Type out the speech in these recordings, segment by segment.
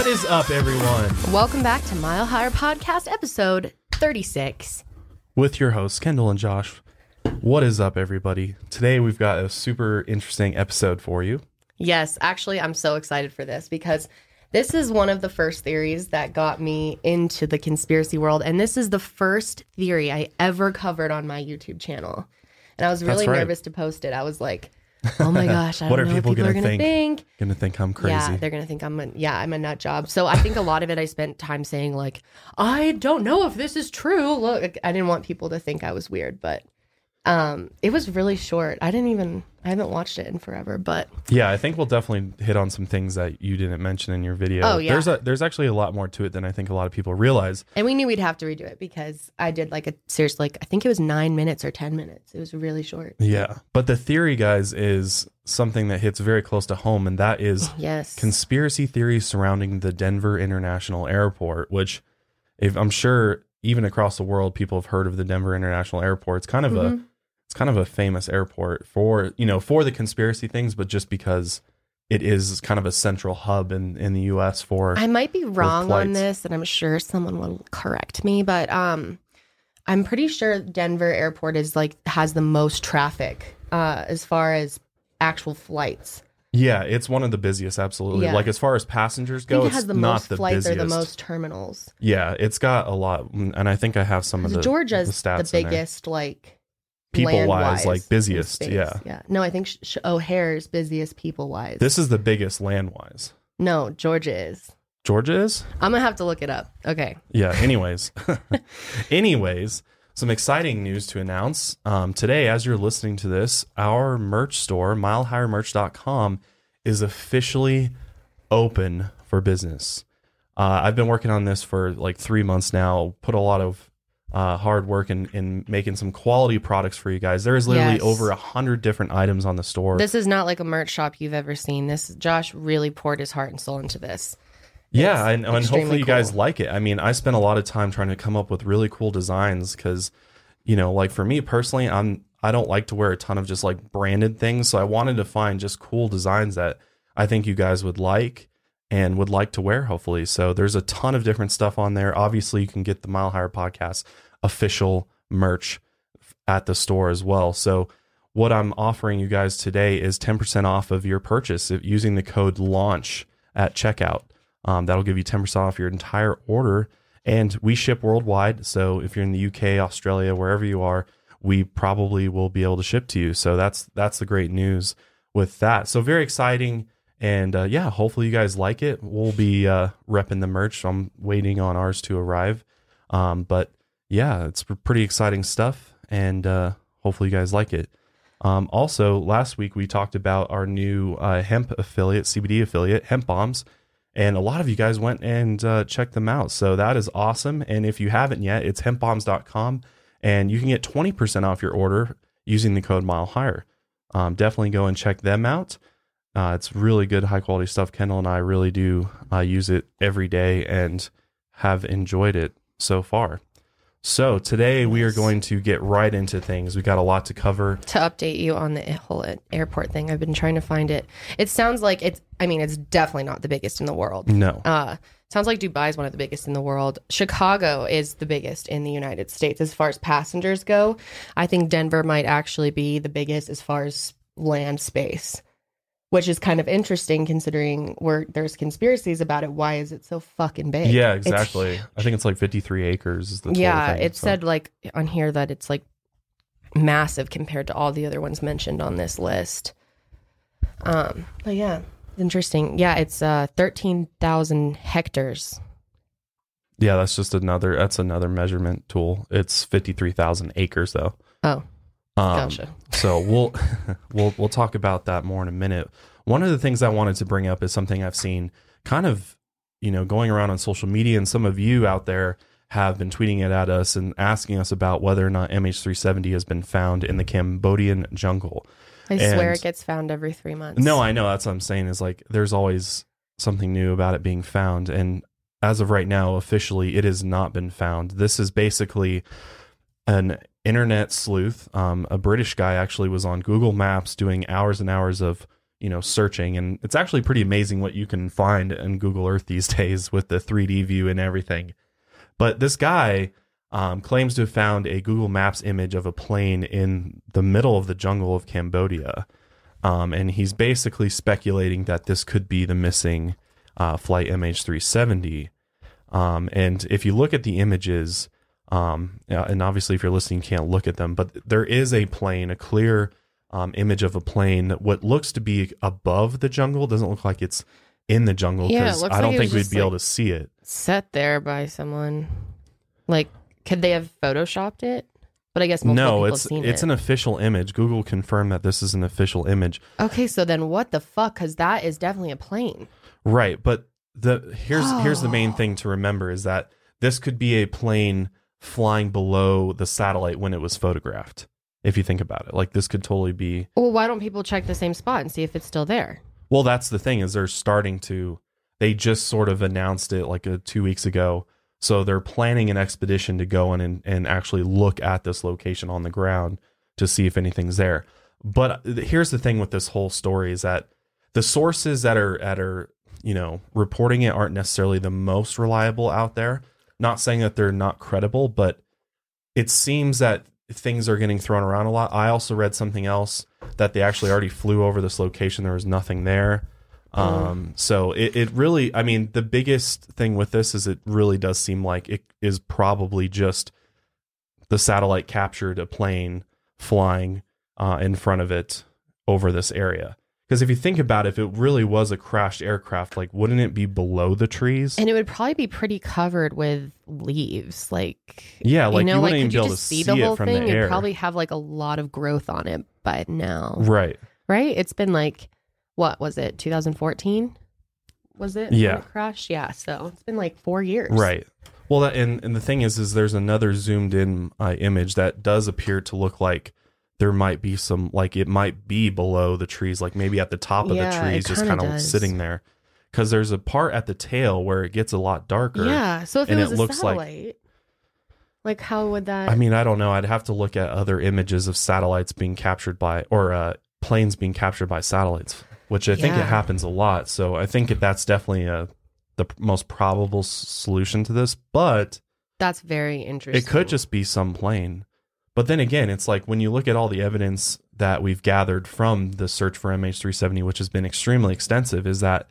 What is up, everyone? Welcome back to Mile Higher Podcast, episode 36. With your hosts, Kendall and Josh. What is up, everybody? Today we've got a super interesting episode for you. Yes, actually, I'm so excited for this because this is one of the first theories that got me into the conspiracy world. And this is the first theory I ever covered on my YouTube channel. And I was really right. nervous to post it. I was like, oh my gosh, I What don't are know people people gonna are going to think? think. Gonna think I'm crazy. Yeah, they're gonna think I'm a yeah, I'm a nut job. So I think a lot of it I spent time saying like, I don't know if this is true. Look, I didn't want people to think I was weird, but um, it was really short. I didn't even I haven't watched it in forever, but Yeah, I think we'll definitely hit on some things that you didn't mention in your video. Oh, yeah. There's a there's actually a lot more to it than I think a lot of people realize. and we knew we'd have to redo it because I did like a serious like I think it was nine minutes or ten minutes. It was really short. Yeah. But the theory, guys, is something that hits very close to home, and that is Yes. conspiracy theories surrounding the Denver International Airport, which if I'm sure even across the world people have heard of the Denver International Airport. It's kind of a Mhm. It's kind of a famous airport for, you know, for the conspiracy things, but just because it is kind of a central hub in in the US for I might be wrong on this, and I'm sure someone will correct me, but um, I'm pretty sure Denver Airport is like has the most traffic uh, as far as actual flights. Yeah, it's one of the busiest absolutely. Yeah. Like as far as passengers go, it has the not most the flights busiest. or the most terminals. Yeah, it's got a lot and I think I have some of the Georgia's the, the, stats in there. biggest, like People wise, like busiest, space. yeah. yeah. No, I think Sh- Sh- O'Hare's busiest people wise. This is the biggest land wise. no, Georgia is. Georgia is? I'm gonna have to look it up. Okay. Yeah. Anyways, anyways, some exciting news to announce. Um, today, as you're listening to this, our merch store, milehighermerch.com, is officially open for business. Uh, I've been working on this for like three months now. Put a lot of uh, hard work in, in making some quality products for you guys. There is literally Yes. over a hundred different items on the store. This is not like a merch shop you've ever seen. This Josh really poured his heart and soul into this. Yeah, It's and, and hopefully you guys like it. I mean, I spent a lot of time trying to come up with really cool designs because, you know, like for me personally, I'm I don't like to wear a ton of just like branded things, so I wanted to find just cool designs that I think you guys would like and would like to wear. Hopefully, so there's a ton of different stuff on there. Obviously, you can get the Mile Higher Podcast official merch at the store as well. So. What I'm offering you guys today is 10% off of your purchase using the code LAUNCH at checkout. Um, that'll give you 10% off your entire order. And we ship worldwide. So if you're in the UK, Australia, wherever you are, we probably will be able to ship to you. So that's that's the great news with that. So very exciting. And uh, yeah, hopefully you guys like it. We'll be uh, repping the merch. I'm waiting on ours to arrive. Um, but yeah, it's pretty exciting stuff. And uh, hopefully you guys like it. Um, also, last week we talked about our new uh, hemp affiliate, CBD affiliate, Hemp Bombs, and a lot of you guys went and uh, checked them out. So that is awesome. And if you haven't yet, it's hempbombs.com, and you can get 20% off your order using the code Mile Higher. Um, definitely go and check them out. Uh, it's really good, high quality stuff. Kendall and I really do uh, use it every day and have enjoyed it so far. So today we are going to get right into things. We got a lot to cover. to update you on the whole airport thing. I've been trying to find it. It sounds like it's. I mean, it's definitely not the biggest in the world. No. Uh, sounds like Dubai is one of the biggest in the world. Chicago is the biggest in the United States as far as passengers go. I think Denver might actually be the biggest as far as land space, which is kind of interesting considering where there's conspiracies about it. Why is it so fucking big? Yeah, exactly. I think it's like 53 acres is the total yeah, thing, it so. said like on here that it's like massive compared to all the other ones mentioned on this list. Um, but yeah, interesting. Yeah, it's uh thirteen thousand hectares. Yeah, that's just another that's another measurement tool. It's 53,000 acres though. Oh, Um, gotcha. So we'll we'll we'll talk about that more in a minute. One of the things I wanted to bring up is something I've seen kind of, you know, going around on social media and some of you out there have been tweeting it at us and asking us about whether or not MH370 has been found in the Cambodian jungle. I swear it gets found every three months. No, I know that's what I'm saying is like there's always something new about it being found and as of right now officially it has not been found. This is basically an internet sleuth. Um, a British guy actually was on Google Maps doing hours and hours of you know, searching. And it's actually pretty amazing what you can find in Google Earth these days with the 3D view and everything. But this guy um, claims to have found a Google Maps image of a plane in the middle of the jungle of Cambodia. Um, and he's basically speculating that this could be the missing uh, flight MH370. Um, and if you look at the images, um, and obviously if you're listening, you can't look at them, but there is a plane, a clear um, image of a plane, what looks to be above the jungle. Doesn't look like it's in the jungle Yeah, because looks I don't like think we'd be able to see it. Set there by someone. Like, could they have photoshopped it? But I guess No, people it's have seen it's it. an official image. Google confirmed that this is an official image. okay, so then what the fuck? Because that is definitely a plane. Right, but the here's here's the main Oh. thing to remember is that this could be a plane flying below the satellite when it was photographed. If you think about it, like this could totally be. Well, why don't people check the same spot and see if it's still there? Well, that's the thing is they're starting to. They just sort of announced it like a, two weeks ago, so they're planning an expedition to go in and, and actually look at this location on the ground to see if anything's there. But here's the thing with this whole story is that the sources that are that are you know reporting it aren't necessarily the most reliable out there. Not saying that they're not credible, but it seems that things are getting thrown around a lot. I also read something else that they actually already flew over this location. There was nothing there. Um, so it, it really, I mean, the biggest thing with this is it really does seem like it is probably just the satellite captured a plane flying uh, in front of it over this area. Because if you think about it, if it really was a crashed aircraft, like wouldn't it be below the trees? And it would probably be pretty covered with leaves. Like, yeah, like you know, you like wouldn't even could be able to just see, the whole thing? It'd probably have like a lot of growth on it by now, right. right? It's been like, what was it, 2014? Was it? Yeah. it crashed? Yeah. So it's been like four years. Right. Well, that, and and the thing is, is there's another zoomed in uh, image that does appear to look like there might be some, like it might be below the trees, like maybe at the top of Yeah, the trees, just kind of sitting there. Because there's a part at the tail where it gets a lot darker. Yeah. So if it was it a looks like- satellite, like, how would that? I mean, I don't know. I'd have to look at other images of satellites being captured by, or uh, planes being captured by satellites, which I think it happens a lot. So I think that's definitely a, the most probable solution to this. But that's very interesting. It could just be some plane. But then again, it's like when you look at all the evidence that we've gathered from the search for MH370, which has been extremely extensive, is that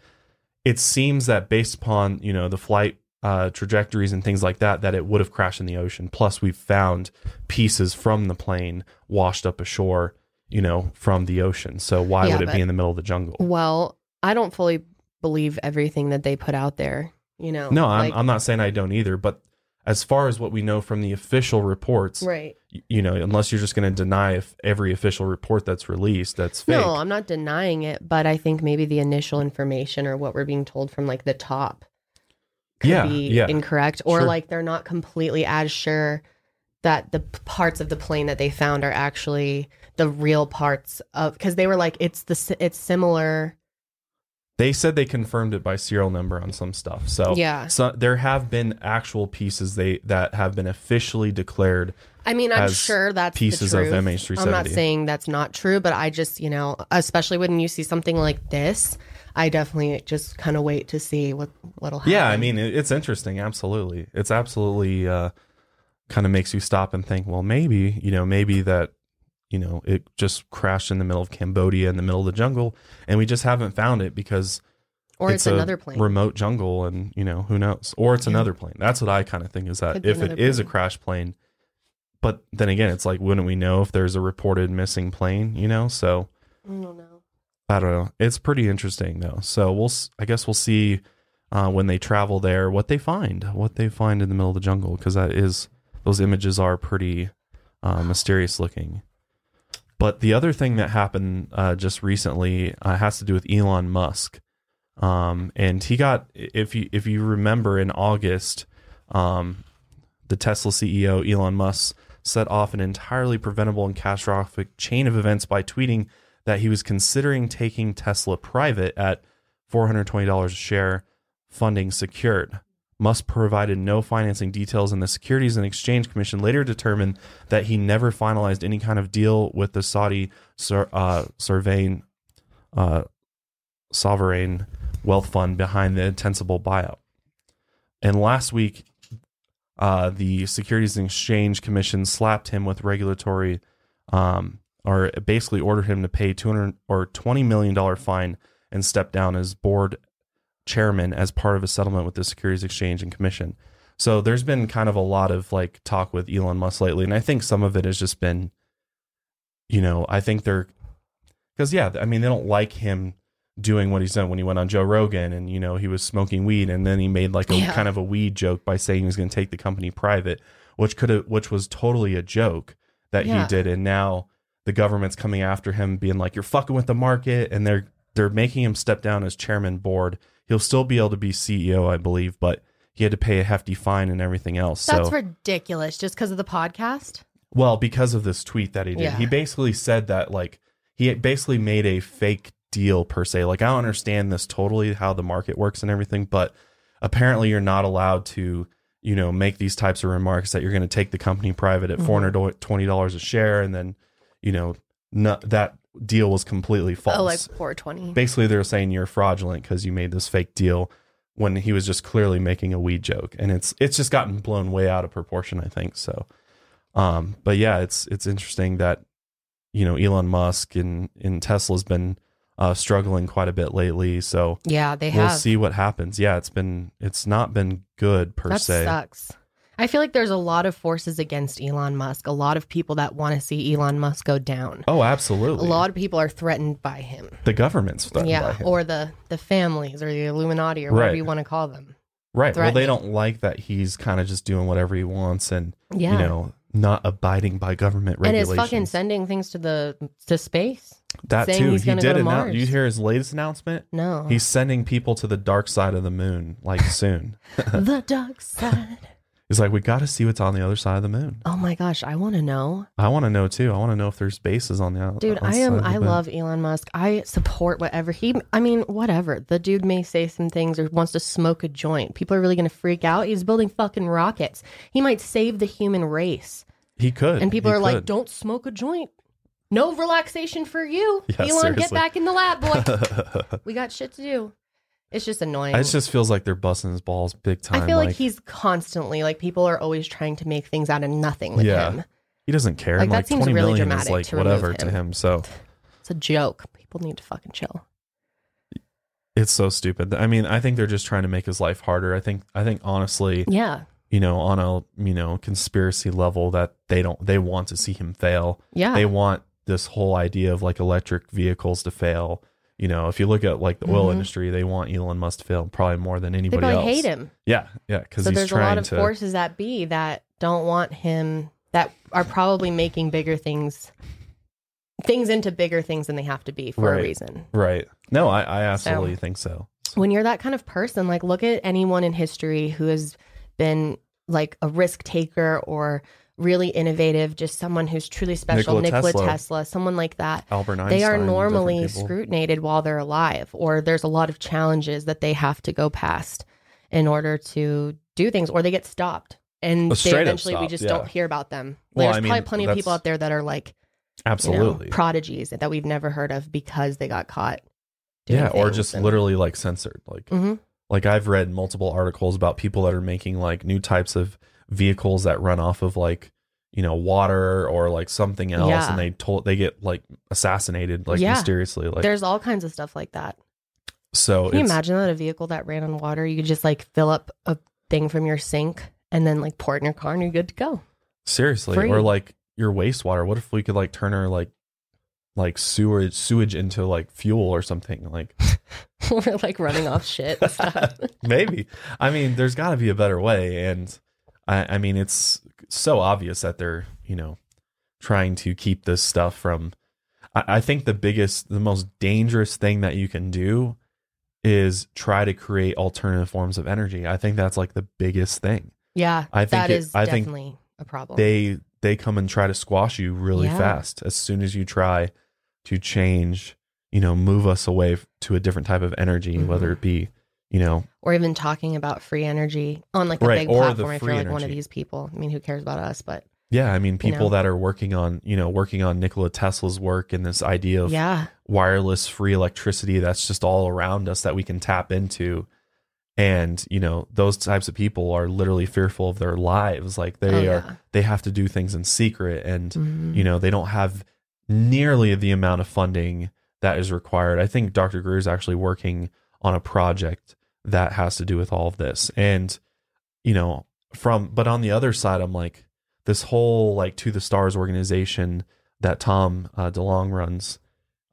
it seems that based upon, you know, the flight uh, trajectories and things like that, that it would have crashed in the ocean. Plus, we've found pieces from the plane washed up ashore, you know, from the ocean. So why Yeah, would it be in the middle of the jungle? Well, I don't fully believe everything that they put out there. You know, No, I'm, I'm not saying I don't either. But as far as what we know from the official reports, right. you know, unless you're just going to deny if every official report that's released that's fake. No, I'm not denying it, but I think maybe the initial information or what we're being told from like the top could Yeah, be yeah. incorrect, or Sure. like they're not completely as sure that the parts of the plane that they found are actually the real parts of because they were like it's the it's similar. They said they confirmed it by serial number on some stuff. So Yeah. so there have been actual pieces they that have been officially declared. I mean, I'm sure that's pieces of truth. MH370. I'm not saying that's not true, but I just, you know, especially when you see something like this, I definitely just kind of wait to see what what'll happen. Yeah, I mean it's interesting. Absolutely, it's absolutely uh, kind of makes you stop and think. Well, maybe you know, maybe that you know it just crashed in the middle of Cambodia in the middle of the jungle, and we just haven't found it because or it's, a another plane. remote jungle, and you know who knows, or it's Yeah. another plane. That's what I kind of think is that Could if it another is a plane. crash plane, but then again, it's like wouldn't we know if there's a reported missing plane? You know, so I don't know. I don't know. It's pretty interesting though. So we'll, I guess we'll see uh, when they travel there what they find, what they find in the middle of the jungle, because that is those images are pretty uh, mysterious looking. But the other thing that happened uh, just recently uh, has to do with Elon Musk, um, and he got if you if you remember in August, um, the Tesla CEO Elon Musk set off an entirely preventable and catastrophic chain of events by tweeting that he was considering taking Tesla private at $420 a share, funding secured. Musk provided no financing details, and the Securities and Exchange Commission later determined that he never finalized any kind of deal with the Saudi uh, Surveying uh, sovereign wealth fund behind the intensible buyout. And last week, uh, the Securities and Exchange Commission slapped him with regulatory, um, or basically ordered him to pay 200 or 20 million dollar fine and step down as board chairman as part of a settlement with the Securities Exchange and Commission. So there's been kind of a lot of like talk with Elon Musk lately, and I think some of it has just been, you know, I think they're because yeah, I mean they don't like him doing what he's done when he went on Joe Rogan and you know he was smoking weed and then he made like a Yeah. kind of a weed joke by saying he was going to take the company private, which could have which was totally a joke that Yeah. he did, and now the government's coming after him, being like you're fucking with the market, and they're they're making him step down as chairman board. He'll still be able to be CEO, I believe, but he had to pay a hefty fine and everything else. That's so ridiculous. Just because of the podcast. well, because of this tweet that he did, Yeah. he basically said that like he basically made a fake deal per se. Like I don't understand this totally how the market works and everything, but apparently you're not allowed to, you know, make these types of remarks that you're going to take the company private at Mhm. four hundred twenty dollars a share, and then, you know, no, that deal was completely false. Oh, like 420. basically they're saying you're fraudulent because you made this fake deal when he was just clearly making a weed joke and it's it's just gotten blown way out of proportion i think so um but yeah it's it's interesting that you know elon musk and and tesla's been uh struggling quite a bit lately so Yeah, they we'll have. see what happens yeah it's been it's not been good per that se sucks. I feel like there's a lot of forces against Elon Musk. A lot of people that want to see Elon Musk go down. oh absolutely. A lot of people are threatened by him. the government's threatened yeah, or the the families or the Illuminati or whatever Right. you want to call them. right well they don't like that he's kind of just doing whatever he wants and Yeah, you know not abiding by government regulations. and is fucking sending things to the to space. That too. He did announce. You hear his latest announcement? No, He's sending people to the dark side of the moon, like soon. the dark side. He's like, we got to see what's on the other side of the moon. Oh my gosh, I want to know. I want to know too. I want to know if there's bases on the out. Dude, I am. I moon. love Elon Musk. I support whatever he. I mean, whatever. The dude may say some things or wants to smoke a joint. People are really going to freak out. He's building fucking rockets. He might save the human race. He could. And people He are like, "Don't smoke a joint. No relaxation for you, Yeah, Elon. Get back in the lab, boy. we got shit to do." It's just annoying. it just feels like they're busting his balls big time. I feel like, like he's constantly like people are always trying to make things out of nothing with Yeah. him. he doesn't care. like, and that like seems really million dramatic is like to whatever to him. him. So It's a joke. People need to fucking chill. it's so stupid. I mean, I think they're just trying to make his life harder. I think. I think honestly, Yeah. you know, on a you know conspiracy level, that they don't they want to see him fail. Yeah. they want this whole idea of like electric vehicles to fail. You know, if you look at like the oil Mhm. industry, they want Elon Musk to fail probably more than they anybody probably else. hate him. Yeah, yeah, because So there's a lot of to. forces that be that don't want him that are probably making bigger things things into bigger things than they have to be for a reason. Right. No, I, I absolutely think so. When you're that kind of person, like look at anyone in history who has been like a risk taker or really innovative, just someone who's truly special, Nikola Nikola, Tesla. Tesla. someone like that. Albert Einstein. they are normally people. scrutinated while they're alive, or there's a lot of challenges that they have to go past in order to do things, or they get stopped. And they eventually we just yeah. don't hear about them. Well, There's I mean, probably plenty of people out there that are like you know, Absolutely. prodigies that we've never heard of because they got caught. doing yeah, or just and- literally like censored. Like Mhm. like I've read multiple articles about people that are making like new types of vehicles that run off of like you know water or like something else Yeah. and they told they get like assassinated like Yeah. mysteriously like There's all kinds of stuff like that. so Can you imagine that a vehicle that ran on water? You could just like fill up a thing from your sink and then like pour it in your car and you're good to go. seriously free. or like your wastewater what if we could like turn our like like sewage sewage into like fuel or something like We're like running off shit maybe i mean there's got to be a better way and I, I mean it's so obvious that they're you know trying to keep this stuff from I, I think the biggest the most dangerous thing that you can do is try to create alternative forms of energy i think that's like the biggest thing Yeah, I think that it- is I think definitely a problem. they they come and try to squash you really Yeah. fast as soon as you try to change you know move us away to a different type of energy Mhm. whether it be you know or even talking about free energy on like a Right, big platform if you're like one of these people. I mean, who cares about us? But Yeah, I mean, people know? that are working on, you know, working on Nikola Tesla's work and this idea of Yeah. wireless free electricity that's just all around us that we can tap into. And, you know, those types of people are literally fearful of their lives. Like they Oh, are, yeah. they have to do things in secret and, Mhm. you know, they don't have nearly the amount of funding that is required. I think Dr. Greer is actually working on a project that has to do with all of this. And, you know, from, but on the other side, I'm like, this whole like to the stars organization that Tom uh, DeLonge runs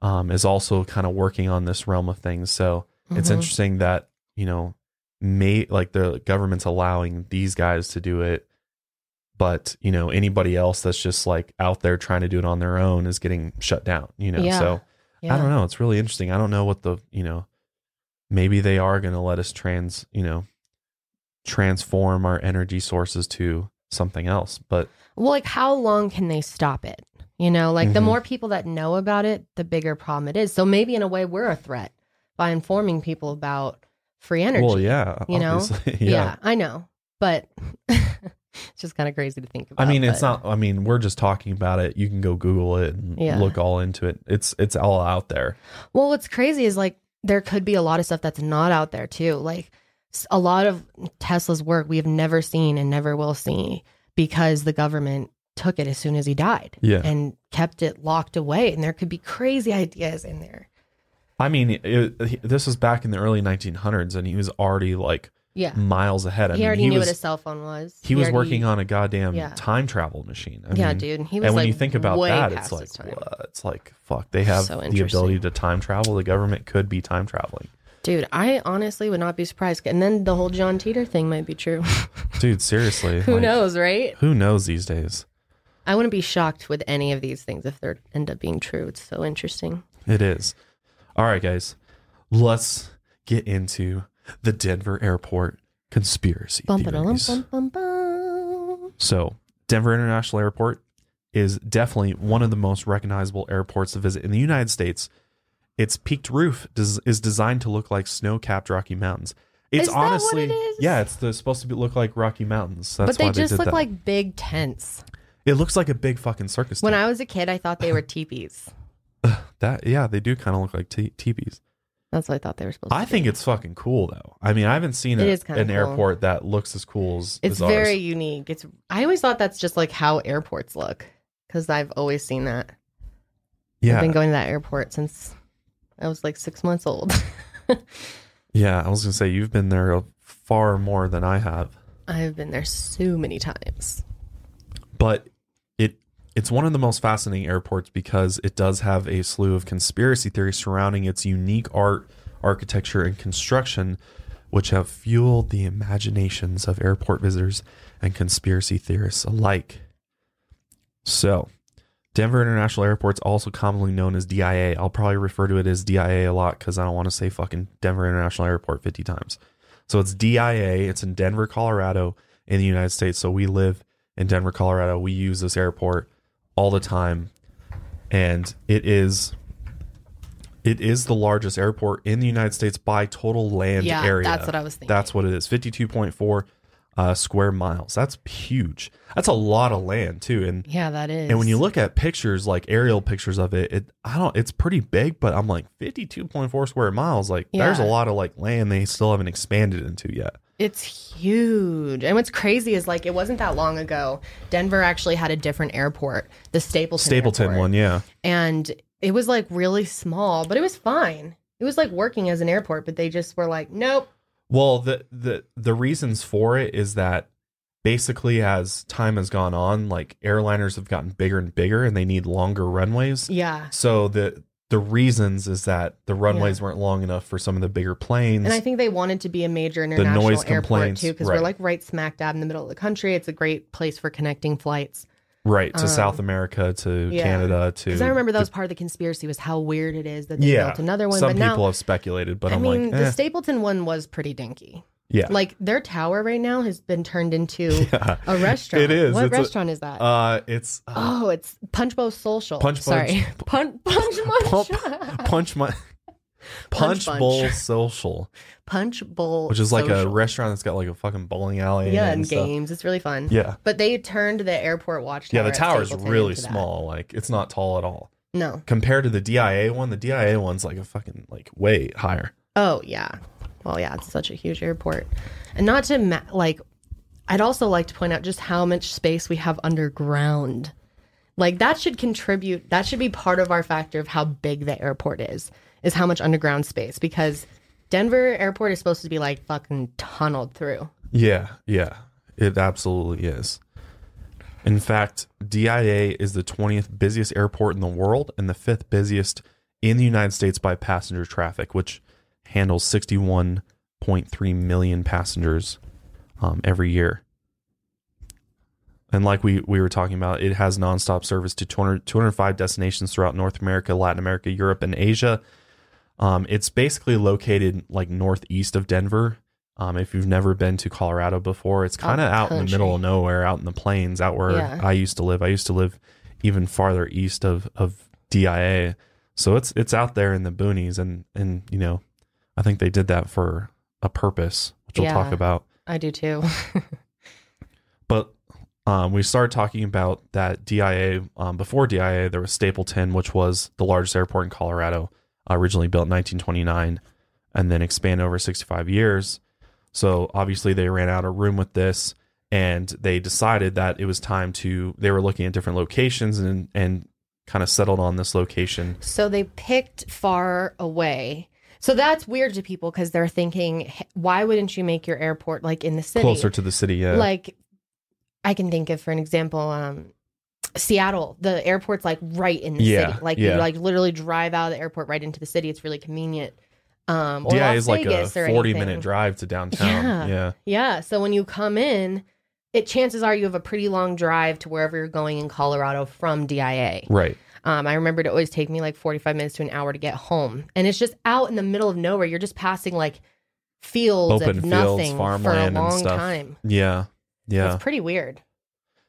um, is also kind of working on this realm of things. So it's Mhm. interesting that, you know, may like the government's allowing these guys to do it but you know anybody else that's just like out there trying to do it on their own is getting shut down you know Yeah. so Yeah. i don't know it's really interesting i don't know what the you know maybe they are going to let us trans you know transform our energy sources to something else but Well, like how long can they stop it? You know, like the Mhm. more people that know about it, the bigger problem it is. So maybe in a way we're a threat by informing people about free energy. well yeah you know? yeah. yeah. I know. But it's just kind of crazy to think about. I mean, it's but- not. I mean, we're just talking about it. You can go Google it and Yeah. look all into it. It's it's all out there. Well, what's crazy is like there could be a lot of stuff that's not out there too. Like a lot of Tesla's work we have never seen and never will see because the government took it as soon as he died Yeah. and kept it locked away. And there could be crazy ideas in there. I mean, it, this was back in the early 1900s, and he was already like Yeah. miles ahead. I he mean, already he knew was what a cell phone was. he was already- working on a goddamn Yeah. time travel machine. I yeah, mean, dude. He was and when like you think about that, it's like what? It's like fuck. They have So the ability to time travel. The government could be time traveling. Dude, I honestly would not be surprised. And then the whole John Titor thing might be true. Dude, seriously. Who like, knows, right? Who knows these days? I wouldn't be shocked with any of these things if they end up being true. It's so interesting. It is. All right, guys. Let's get into the Denver Airport conspiracy theories. So, Denver International Airport is definitely one of the most recognizable airports to visit in the United States. Its peaked roof does, is designed to look like snow-capped Rocky Mountains. It's Is that what honestly, it is? yeah, it's the, supposed to be, look like Rocky Mountains. That's but why they just did look that. like big tents. it looks like a big fucking circus. When tent. I was a kid, I thought they were teepees. that yeah, they do kind of look like te- teepees. That's what I thought they were supposed I to I think it's fucking cool though. I mean, I haven't seen a- an cool. airport that looks as cool as It's as ours. very unique. It's I always thought that's just like how airports look because I've always seen that. Yeah, I've been going to that airport since I was like six months old. yeah. I was gonna say you've been there far more than I have, I've been there so many times. but it's one of the most fascinating airports because it does have a slew of conspiracy theories surrounding its unique art, architecture, and construction, which have fueled the imaginations of airport visitors and conspiracy theorists alike. So, Denver International Airport's also commonly known as DIA. I'll probably refer to it as DIA a lot because I don't want to say fucking Denver International Airport 50 times. So it's DIA. It's in Denver, Colorado, in the United States. So we live in Denver, Colorado. We use this airport all the time. And it is it is the largest airport in the United States by total land Yeah, area. that's what I was thinking. That's what it is. 52.4 uh, square miles. That's huge. That's a lot of land too. And Yeah, that is. and when you look at pictures, like aerial pictures of it, it I don't. It's pretty big, but I'm like 52.4 square miles. Like there's a lot of like land they still haven't expanded into yet. It's huge. And what's crazy is like it wasn't that long ago. Denver actually had a different airport, the Stapleton. Stapleton Airport. one, yeah. And it was like really small, but it was fine. It was like working as an airport, but they just were like, nope. Well, the the the reasons for it is that basically as time has gone on, like airliners have gotten bigger and bigger, and they need longer runways. Yeah. So the the reasons is that the runways weren't long enough for some of the bigger planes. And I think they wanted to be a major international noise airport too, because right. we're like right smack dab in the middle of the country. It's a great place for connecting flights. Right to um, South America, to yeah. Canada, to Because I remember that was part of the conspiracy was how weird it is that they yeah. built another one. Some but people now, have speculated, but I I'm mean, like, the eh, Stapleton one was pretty dinky. yeah, Like their tower right now has been turned into yeah. a restaurant. It is. What It's a- restaurant is that? Uh, it's uh, oh, it's Punch Bowl Social. Punch Sorry, Punch Punch Munch. punch my Punch, Bunch. Bowl Social, Punch Bowl, which is like a Social. restaurant that's got like a fucking bowling alley. yeah, and and stuff. games. It's really fun. Yeah, But they turned the airport watchtower. yeah. The at is Stapleton really into that. small. Like it's not tall at all No. compared to the DIA one. The DIA one's like a fucking like way higher. Oh yeah. Well, yeah, it's such a huge airport, and not to ma- like. I'd also like to point out just how much space we have underground. Like that should contribute. That should be part of our factor of how big the airport is. Is how much underground space because Denver airport is supposed to be like fucking tunneled through. Yeah, yeah, it absolutely is. In fact, DIA is the 20th busiest airport in the world and the fifth busiest in the United States by passenger traffic, which handles 61.3 million passengers um, every year. And like we, we were talking about, it has nonstop service to 200, 205 destinations throughout North America, Latin America, Europe, and Asia. Um, it's basically located like northeast of Denver. Um, if you've never been to Colorado before, it's kind of Out out in the middle of nowhere, out in the plains, out where Yeah. I used to live. I used to live even farther east of of DIA, so it's it's out there in the boonies, and and you know, I think they did that for a purpose, which we'll talk about. I do too. But um, we started talking about that DIA. Um, before DIA, there was Stapleton, which was the largest airport in Colorado, originally built in 1929, and then expand over 65 years. So obviously, they ran out of room with this, and they decided that it was time to. They were looking at different locations and and kind of settled on this location. So they picked far away. So that's weird to people because they're thinking, why wouldn't you make your airport like in the city? Closer to the city, yeah. Like, I can think of, for an example, um, Seattle. The airport's like right in the Yeah, city. Like yeah. you like literally drive out of the airport right into the city. It's really convenient. Um, or Las is like a 40 anything. minute drive to downtown. Yeah. yeah. Yeah. So when you come in, it chances are you have a pretty long drive to wherever you're going in Colorado from DIA. Right. Um, I remember it always take me like 45 minutes to an hour to get home. And it's just out in the middle of nowhere. You're just passing like fields Open of fields, nothing for a long stuff. time. Yeah. Yeah. It's pretty weird.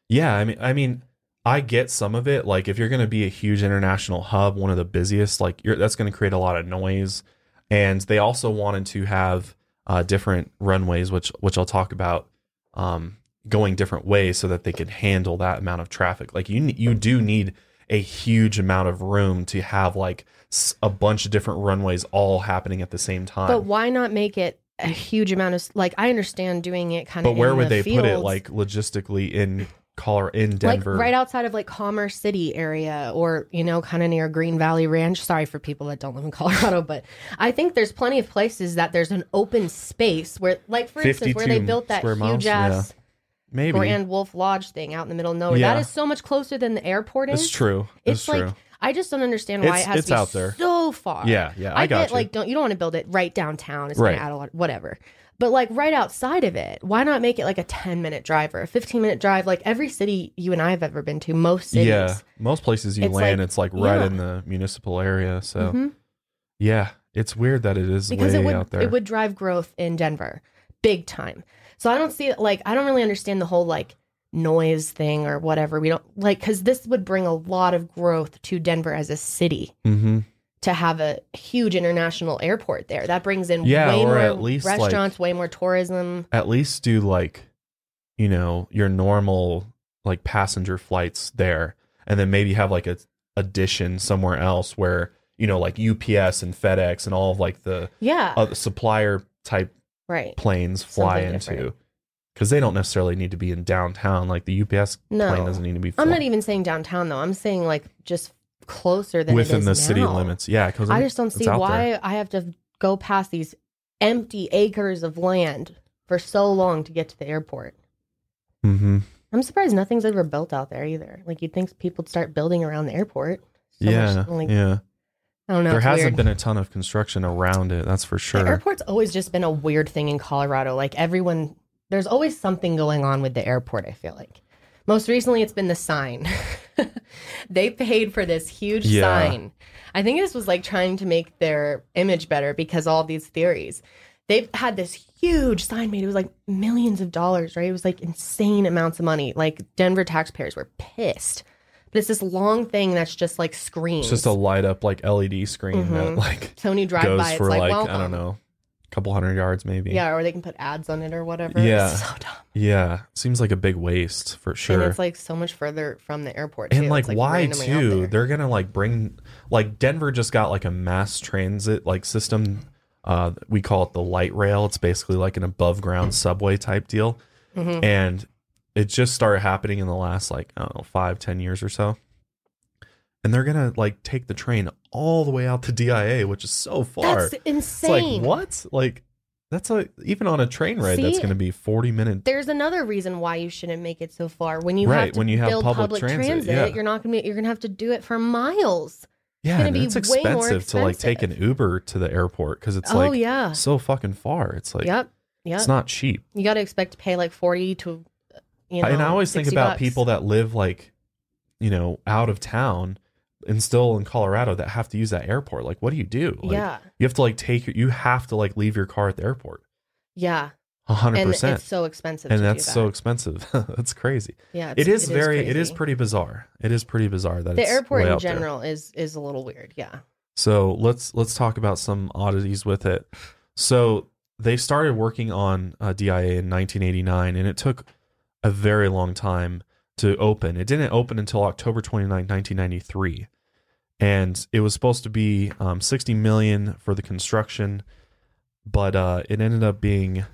Yeah, I mean, I mean, I get some of it. Like, if you're going to be a huge international hub, one of the busiest, like, you're, that's going to create a lot of noise. And they also wanted to have uh, different runways, which which I'll talk about, um, going different ways so that they could handle that amount of traffic. Like, you you do need a huge amount of room to have like a bunch of different runways all happening at the same time. But why not make it a huge amount of like I understand doing it kind of But where would the they put it, like logistically in Colorado, in Denver? Like right outside of like Commerce City area or, you know, kind of near Green Valley Ranch. Sorry for people that don't live in Colorado, but I think there's plenty of places that there's an open space where like for instance where they built that huge miles? ass Maybe Grand Wolf Lodge thing out in the middle of nowhere. Yeah. That is so much closer than the airport is. it's true. It's, It's, like true. I just don't understand why It's- it has to be out there. so far. Yeah, yeah, I got get you. like don't you don't want to build it right downtown. It's Right. gonna add a lot whatever. But like right outside of it, why not make it like a ten minute drive or a fifteen minute drive? Like every city you and I have ever been to, most cities. Yeah, most places you It's land, like- it's like right yeah. in the municipal area. So Mhm. yeah, it's weird that it is Because way it would out there. it would drive growth in Denver. Big time. So I don't see it like I don't really understand the whole like noise thing or whatever. We don't like because this would bring a lot of growth to Denver as a city. hmm to have a huge international airport there. That brings in Yeah, way or more at least, like- restaurants, way more tourism. At least do like, you know, your normal like passenger flights there, and then maybe have like a addition somewhere else where you know like UPS and FedEx and all of like the Yeah, other supplier type right. planes fly Something into. different. Because they don't necessarily need to be in downtown. Like the UPS No. plane doesn't need to be. I'm not even saying downtown though. I'm saying like just closer than within the city limits. Yeah, because I just don't see why I have to go past these empty acres of land for so long to get to the airport. Mm-hmm. I'm surprised nothing's ever built out there either. Like you'd think people would start building around the airport. So yeah, much, like, yeah. I don't know. there hasn't weird. been a ton of construction around it. That's for sure. The airport's always just been a weird thing in Colorado. Like everyone, there's always something going on with the airport, I feel like. Most recently, it's been the sign. they paid for this huge Yeah. sign. I think this was like trying to make their image better because all these theories. They've had this huge sign made. It was like millions of dollars, right? It was like insane amounts of money. Like Denver taxpayers were pissed but it's this long thing that's just like screens. It's just a light up like LED screen that Mhm. like when drive by, it's for like, like. I don't know, couple hundred yards maybe. Yeah, or they can put ads on it or whatever. Yeah. It's so dumb. Yeah. Seems like a big waste for sure. And it's like so much further from the airport. and too. like, why too they're gonna like bring like denver just got like a mass transit like system uh we call it the light rail it's basically like an above ground subway type deal Mhm. and it just started happening in the last like i don't know five ten years or so and they're gonna like take the train all the way out to dia which is so far That's it's insane. like what like that's a even on a train ride that's gonna be 40 minutes There's another reason why you shouldn't make it so far. When you Right, have to when you have build public transit, yeah. you're not gonna be, you're gonna have to do it for miles. yeah gonna and be it's way more expensive to like take an uber to the airport because it's oh like yeah. so fucking far. It's like yep. Yep. it's not cheap. you got to expect to pay like 40 to uh, you know. and I always think about bucks. people that live like, you know, out of town and still in Colorado that have to use that airport. Like, what do you do? Like, yeah. you have to like take your, you have to like leave your car at the airport. Yeah. A hundred And percent. it's so expensive And that's do so expensive. that's crazy. yeah, It is very, it is pretty bizarre. It is pretty bizarre that the airport in general is is a little weird. Yeah. So let's let's talk about some oddities with it. So they started working on uh, DIA in 1989, and it took a very long time to open. It didn't open until October 29, 1993, and it was supposed to be um, 60 million for the construction, but uh, it ended up being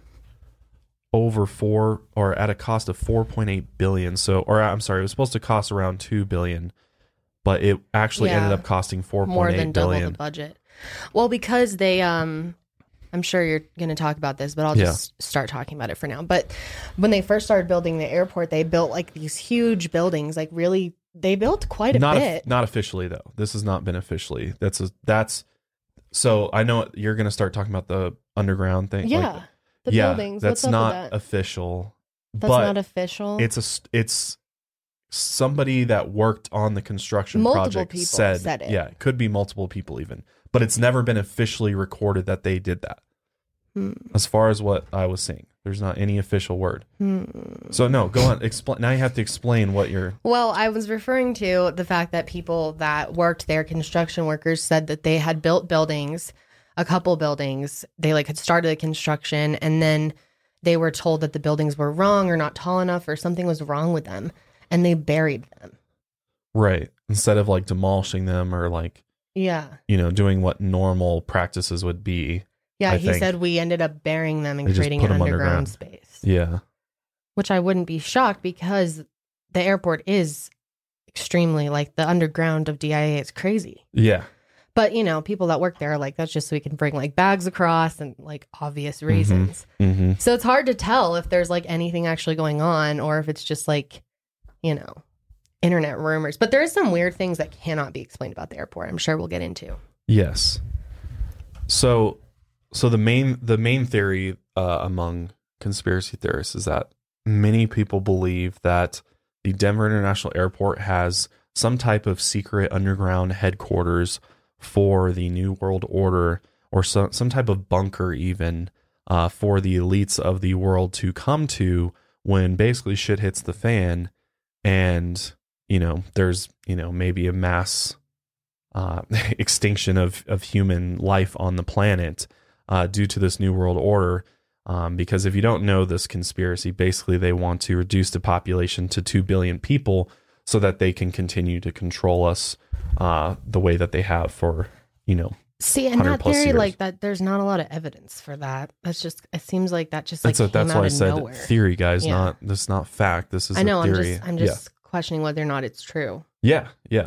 over four or at a cost of 4.8 billion. So, or I'm sorry, it was supposed to cost around two billion, but it actually ended up costing 4.8 More than double the budget. Well, because they um I'm sure you're going to talk about this, but I'll Yeah. just start talking about it for now. But when they first started building the airport, they built like these huge buildings, like really they built quite a not bit. not officially though. This has not been officially. That's a, that's so I know you're going to start talking about the underground thing. yeah. like, the yeah, buildings. That's What's up not with that? official. That's not official. it's a it's somebody that worked on the construction Multiple project said, said it. yeah, it could be multiple people even, but it's never been officially recorded that they did that. Hmm. As far as what I was seeing, there's not any official word. Hmm. So no, go on. Explain. Now you have to explain what you're. Well, I was referring to the fact that people that worked there, construction workers, said that they had built buildings, a couple buildings. They like had started the construction and then they were told that the buildings were wrong or not tall enough or something was wrong with them and they buried them. Right. Instead of like demolishing them or like, Yeah. you know, doing what normal practices would be. Yeah, I he think. said we ended up burying them and They just creating put an 'em underground, underground. space. Yeah. Which I wouldn't be shocked because the airport is extremely like the underground of DIA is crazy. Yeah. But you know, people that work there are like that's just so we can bring like bags across and like obvious reasons. Mm-hmm. So it's hard to tell if there's like anything actually going on or if it's just like, you know, internet rumors. But there is some weird things that cannot be explained about the airport. I'm sure we'll get into. Yes. So, so the main the main theory uh, among conspiracy theorists is that many people believe that the Denver International Airport has some type of secret underground headquarters for the New World Order, or some some type of bunker, even uh, for the elites of the world to come to when basically shit hits the fan, and you know there's you know maybe a mass uh, extinction of of human life on the planet uh, due to this new world order. Um, because if you don't know this conspiracy, basically they want to reduce the population to two billion people so that they can continue to control us uh, the way that they have for you know. See, and 100 that theory, years. like that, there's not a lot of evidence for that. That's just, it seems like that just like That's a, that's why I said nowhere. theory, guys. Yeah. Not this, is not fact. This is I know. I'm just, I'm Yeah. just questioning whether or not it's true. Yeah, yeah.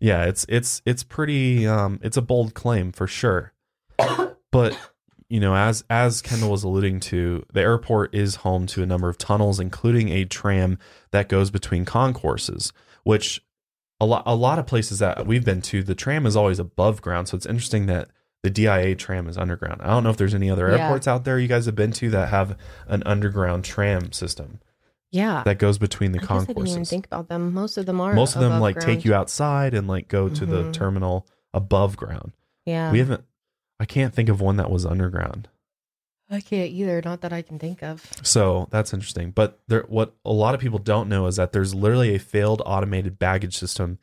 Yeah, it's it's it's pretty um it's a bold claim for sure. But you know, as as Kendall was alluding to, the airport is home to a number of tunnels including a tram that goes between concourses, which a lot a lot of places that we've been to, the tram is always above ground, so it's interesting that the DIA tram is underground. I don't know if there's any other Yeah. airports out there you guys have been to that have an underground tram system Yeah. that goes between the I guess I didn't even concourses think about them. Most of them are. most of them like ground. take you outside and like go to the Mhm. terminal above ground. Yeah. We haven't. I can't think of one that was underground. I can't either. Not that I can think of. So that's interesting. But there, what a lot of people don't know is that there's literally a failed automated baggage system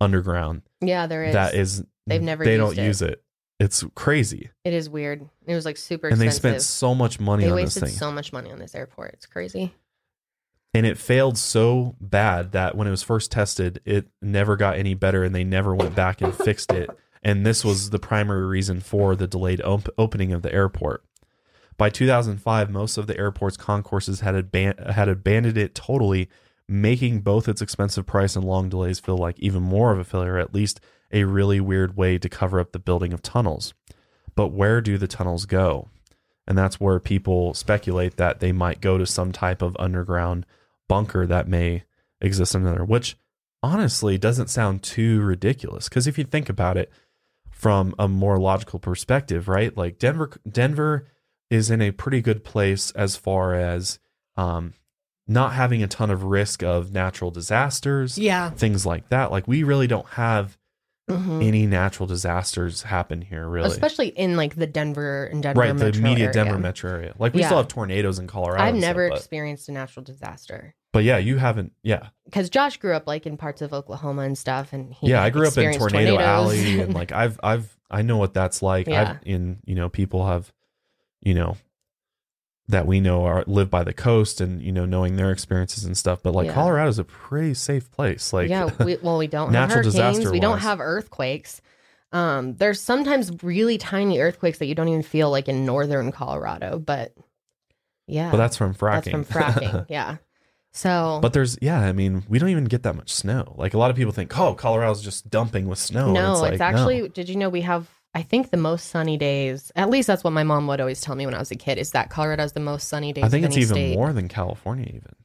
underground Yeah, there is. that is They've never they don't it. use it. It's crazy, It is weird. It was like super and they spent so much money They on this thing, so much money on this airport. It's crazy. and it failed so bad that when it was first tested, it never got any better, and they never went back and fixed it. And this was the primary reason for the delayed op- opening of the airport. By 2005, most of the airport's concourses had aban- had abandoned it totally, making both its expensive price and long delays feel like even more of a failure, at least a really weird way to cover up the building of tunnels. But where do the tunnels go? And that's where people speculate that they might go to some type of underground bunker that may exist under there, which honestly doesn't sound too ridiculous. Because if you think about it from a more logical perspective, right? Like Denver, Denver is in a pretty good place as far as um, not having a ton of risk of natural disasters, Yeah. things like that. Like we really don't have Mhm. any natural disasters happen here, really. Especially in like the Denver and Denver right, the metro immediate area. Denver metro area. Like we Yeah. still have tornadoes in Colorado. I've stuff, never experienced a natural disaster but yeah, you haven't. Yeah, because Josh grew up like in parts of Oklahoma and stuff, and he yeah. I grew up in Tornado tornadoes. Alley, and like I've, I've, I know what that's like. Yeah. I've in, you know, people have, you know, that we know are live by the coast, and you know, knowing their experiences and stuff. But like Yeah. is a pretty safe place. Like, yeah, we, well, we don't have natural disaster We don't have earthquakes. Um, there's sometimes really tiny earthquakes that you don't even feel like in northern Colorado, but yeah, but that's from fracking. that's from fracking. yeah. So But there's yeah, I mean, we don't even get that much snow. Like a lot of people think, oh, Colorado's just dumping with snow. no, it's, it's, like, actually. no. Did you know we have? I think the most sunny days. At least that's what my mom would always tell me when I was a kid. Is that Colorado's the most sunny days? I think it's even state. more than California. Even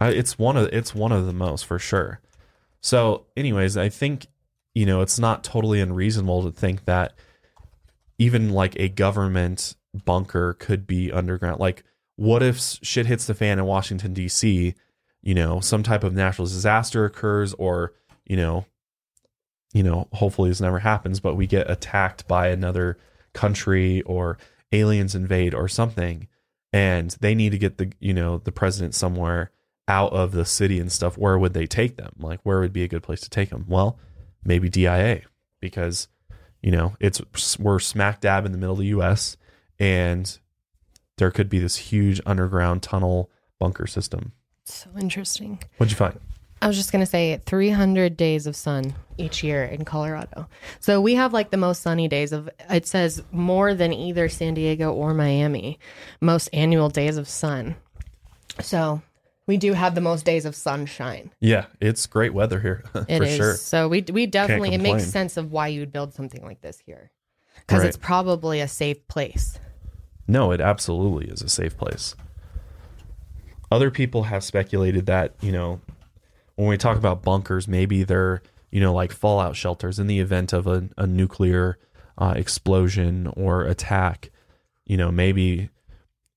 I, it's one of it's one of the most for sure. So, anyways, I think you know it's not totally unreasonable to think that even like a government bunker could be underground. Like, what if shit hits the fan in Washington D.C.? You know, some type of natural disaster occurs, or you know, you know, hopefully this never happens, but we get attacked by another country or aliens invade or something, and they need to get the you know the president somewhere out of the city and stuff. Where would they take them? Like, where would be a good place to take them? Well, maybe DIA because you know it's we're smack dab in the middle of the U.S. and there could be this huge underground tunnel bunker system. So interesting. What'd you find? I was just going to say 300 days of sun each year in Colorado. So we have like the most sunny days of, it says more than either San Diego or Miami, most annual days of sun. So we do have the most days of sunshine. Yeah, it's great weather here It for is. sure. So we, we definitely, it makes sense of why you'd build something like this here because Right. it's probably a safe place. No, it absolutely is a safe place. Other people have speculated that, you know, when we talk about bunkers, maybe they're, you know, like fallout shelters in the event of a, a nuclear uh, explosion or attack. You know, maybe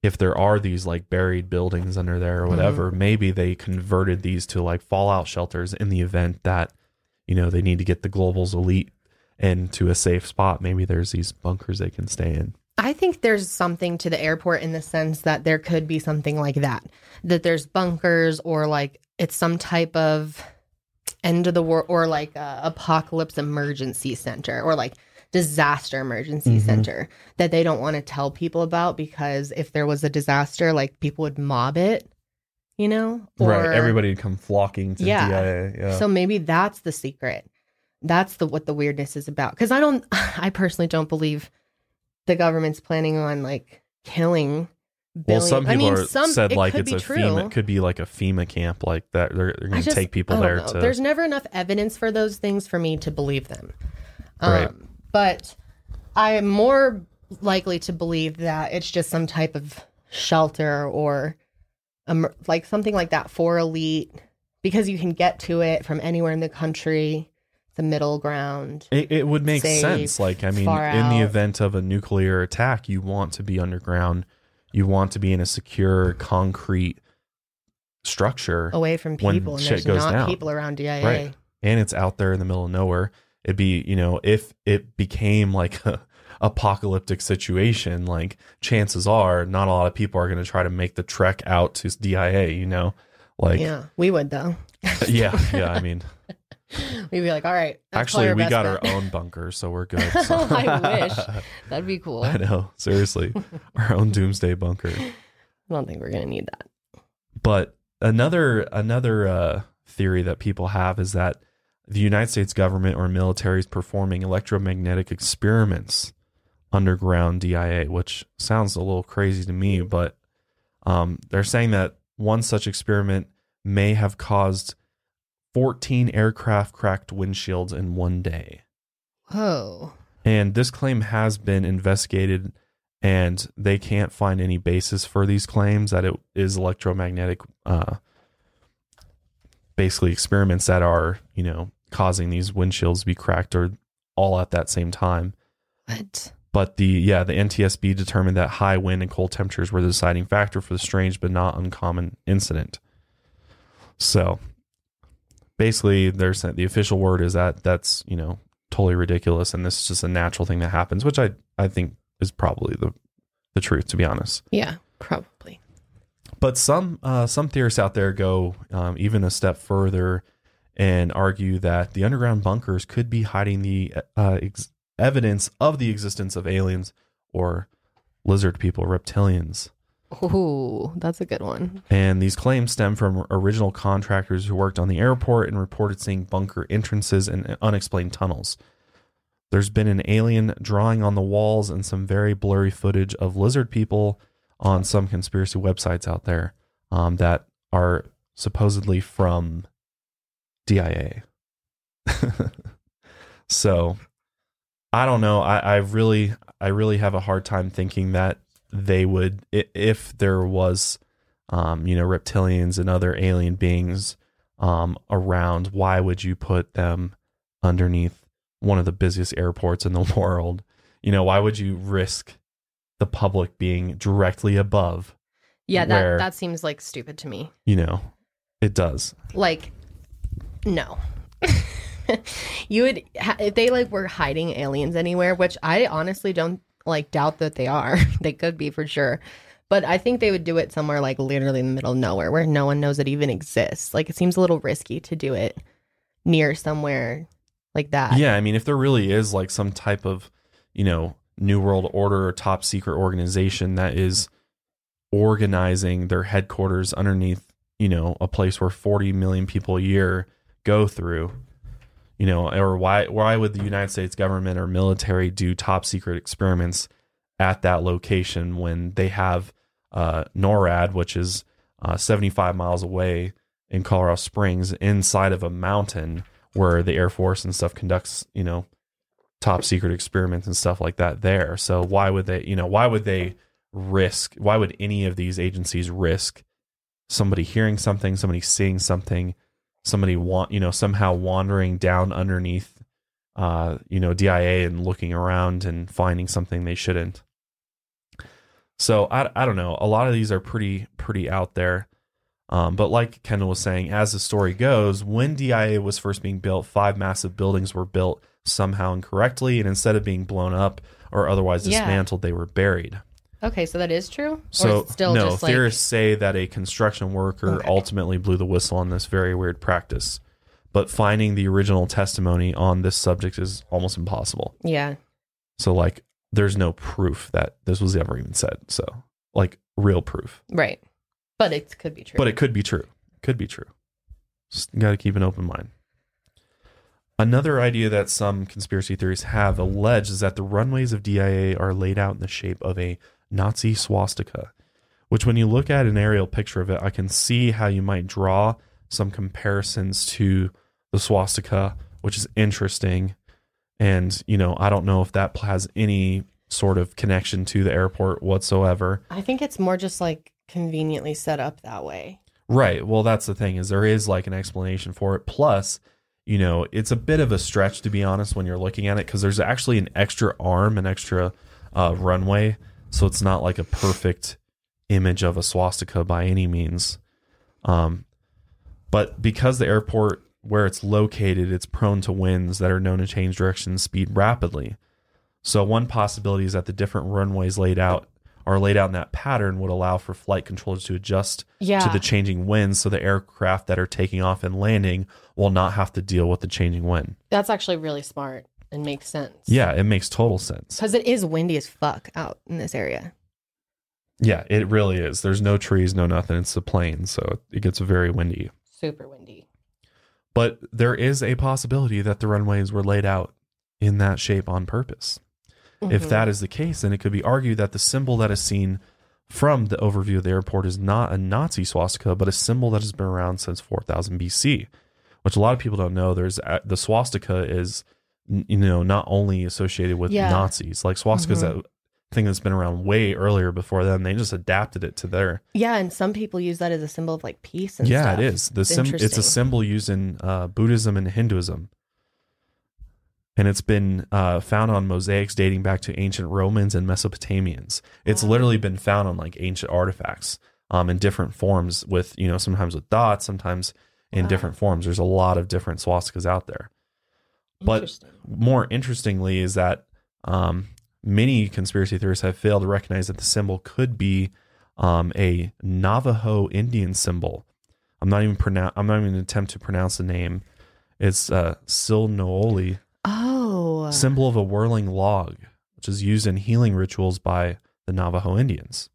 if there are these like buried buildings under there or whatever, maybe they converted these to like fallout shelters in the event that, you know, they need to get the global's elite into a safe spot. Maybe there's these bunkers they can stay in. I think there's something to the airport in the sense that there could be something like that. That there's bunkers or like it's some type of end of the world or like a apocalypse emergency center or like disaster emergency Mhm. center that they don't want to tell people about because if there was a disaster like people would mob it, you know? right. Everybody would come flocking to Yeah. DIA. Yeah. So maybe that's the secret. That's the what the weirdness is about. Because I don't, I personally don't believe the government's planning on like killing. well, Billion. some people I mean, are some, said it like could it's be a true. FEMA. It could be like a FEMA camp, like that. They're, they're going to take people there to. There's never enough evidence for those things for me to believe them. Um, Right. But I am more likely to believe that it's just some type of shelter or um, like something like that for elite because you can get to it from anywhere in the country. The middle ground. It, it would make safe, sense. Like, I mean, in the event of a nuclear attack, you want to be underground. You want to be in a secure, concrete structure, away from people and shit there's goes not down. people around DIA. Right. and it's out there in the middle of nowhere. It'd be, you know, if it became like a, apocalyptic situation, like chances are not a lot of people are going to try to make the trek out to DIA, you know? Like, Yeah, we would though. Yeah. Yeah, I mean, We'd be like, all right. actually, we got best our own bunker, so we're good. So. I wish. That'd be cool. I I know, seriously, our own doomsday bunker. I don't think we're gonna need that. But another another uh, theory that people have is that the United States government or military is performing electromagnetic experiments underground DIA, which sounds a little crazy to me, but um, they're saying that one such experiment may have caused 14 aircraft cracked windshields in one day. Whoa. And this claim has been investigated, and they can't find any basis for these claims that it is electromagnetic, uh, basically experiments that are, you know, causing these windshields to be cracked or all at that same time. What? But the yeah, the NTSB determined that high wind and cold temperatures were the deciding factor for the strange but not uncommon incident. So basically, there's the official word is that that's you know totally ridiculous, and this is just a natural thing that happens, which I I think is probably the the truth to be honest. Yeah, probably. But some uh, some theorists out there go um, even a step further and argue that the underground bunkers could be hiding the uh, ex- evidence of the existence of aliens or lizard people, reptilians. Ooh, that's a good one. And these claims stem from original contractors who worked on the airport and reported seeing bunker entrances and unexplained tunnels. There's been an alien drawing on the walls and some very blurry footage of lizard people on some conspiracy websites out there um, that are supposedly from DIA. so I don't know. I, I really, I really have a hard time thinking that they would, if there was, um, you know, reptilians and other alien beings um, around. Why would you put them underneath one of the busiest airports in the world? You know, why would you risk the public being directly above? Yeah, that Where- that seems like stupid to me. You know, it does. Like, no. you would if they like were hiding aliens anywhere, which I honestly don't like doubt that they are. they could be for sure. But I think they would do it somewhere like literally in the middle of nowhere where no one knows it even exists. Like it seems a little risky to do it near somewhere like that. Yeah, I mean, if there really is like some type of, you know, New World Order or top secret organization that is organizing their headquarters underneath, you know, a place where 40 million people a year go through, you know, or why why would the United States government or military do top secret experiments at that location when they have uh, NORAD, which is uh, 75 miles away in Colorado Springs, inside of a mountain where the Air Force and stuff conducts, you know, top secret experiments and stuff like that there. So why would they, you know, why would they risk, why would any of these agencies risk somebody hearing something, somebody seeing something, somebody want, you know, somehow wandering down underneath, uh, you know, DIA and looking around and finding something they shouldn't. So I, I don't know. A lot of these are pretty, pretty out there. Um, but like Kendall was saying, as the story goes, when DIA was first being built, five massive buildings were built somehow incorrectly, and instead of being blown up or otherwise Yeah. dismantled, they were buried. Okay, so that is true. So still no, just like theorists say that a construction worker Okay. ultimately blew the whistle on this very weird practice. But finding the original testimony on this subject is almost impossible. yeah. So like, there's no proof that this was ever even said. So like, real proof. Right. But it could be true. But it could be true. Could be true. Just got to keep an open mind. Another idea that some conspiracy theories have alleged is that the runways of DIA are laid out in the shape of a Nazi swastika, which, when you look at an aerial picture of it, I can see how you might draw some comparisons to the swastika, which is interesting. And, you know, I don't know if that has any sort of connection to the airport whatsoever. I think it's more just like conveniently set up that way. Right. Well, that's the thing is there is like an explanation for it. Plus, you know, it's a bit of a stretch to be honest when you're looking at it because there's actually an extra arm, an extra uh, runway, so it's not like a perfect image of a swastika by any means. Um, but because the airport where it's located, it's prone to winds that are known to change direction and speed rapidly. So one possibility is that the different runways laid out are laid out in that pattern would allow for flight controllers to adjust Yeah. to the changing winds so the aircraft that are taking off and landing will not have to deal with the changing wind. That's actually really smart and makes sense. Yeah, it makes total sense. Because it is windy as fuck out in this area. Yeah, it really is. There's no trees, no nothing. It's a plain, so it gets very windy. Super windy. But there is a possibility that the runways were laid out in that shape on purpose. If Mhm. that is the case, then it could be argued that the symbol that is seen from the overview of the airport is not a Nazi swastika, but a symbol that has been around since 4000 BC, which a lot of people don't know. There's the swastika is, you know, not only associated with Yeah. Nazis, like swastika's Mhm. a thing that's been around way earlier before them. They just adapted it to their. Yeah, and some people use that as a symbol of like peace and yeah, stuff. it is. The sim- it's a symbol used in uh, Buddhism and Hinduism. And it's been uh, found on mosaics dating back to ancient Romans and Mesopotamians. It's Wow. literally been found on like ancient artifacts um, in different forms, with you know sometimes with dots, sometimes in Wow. different forms. There's a lot of different swastikas out there. But- More interestingly, is that um, many conspiracy theorists have failed to recognize that the symbol could be um, a Navajo Indian symbol. I'm not even pronounce. I'm not even to attempt to pronounce the name. It's uh, Silnooli, Oh. symbol of a whirling log, which is used in healing rituals by the Navajo Indians.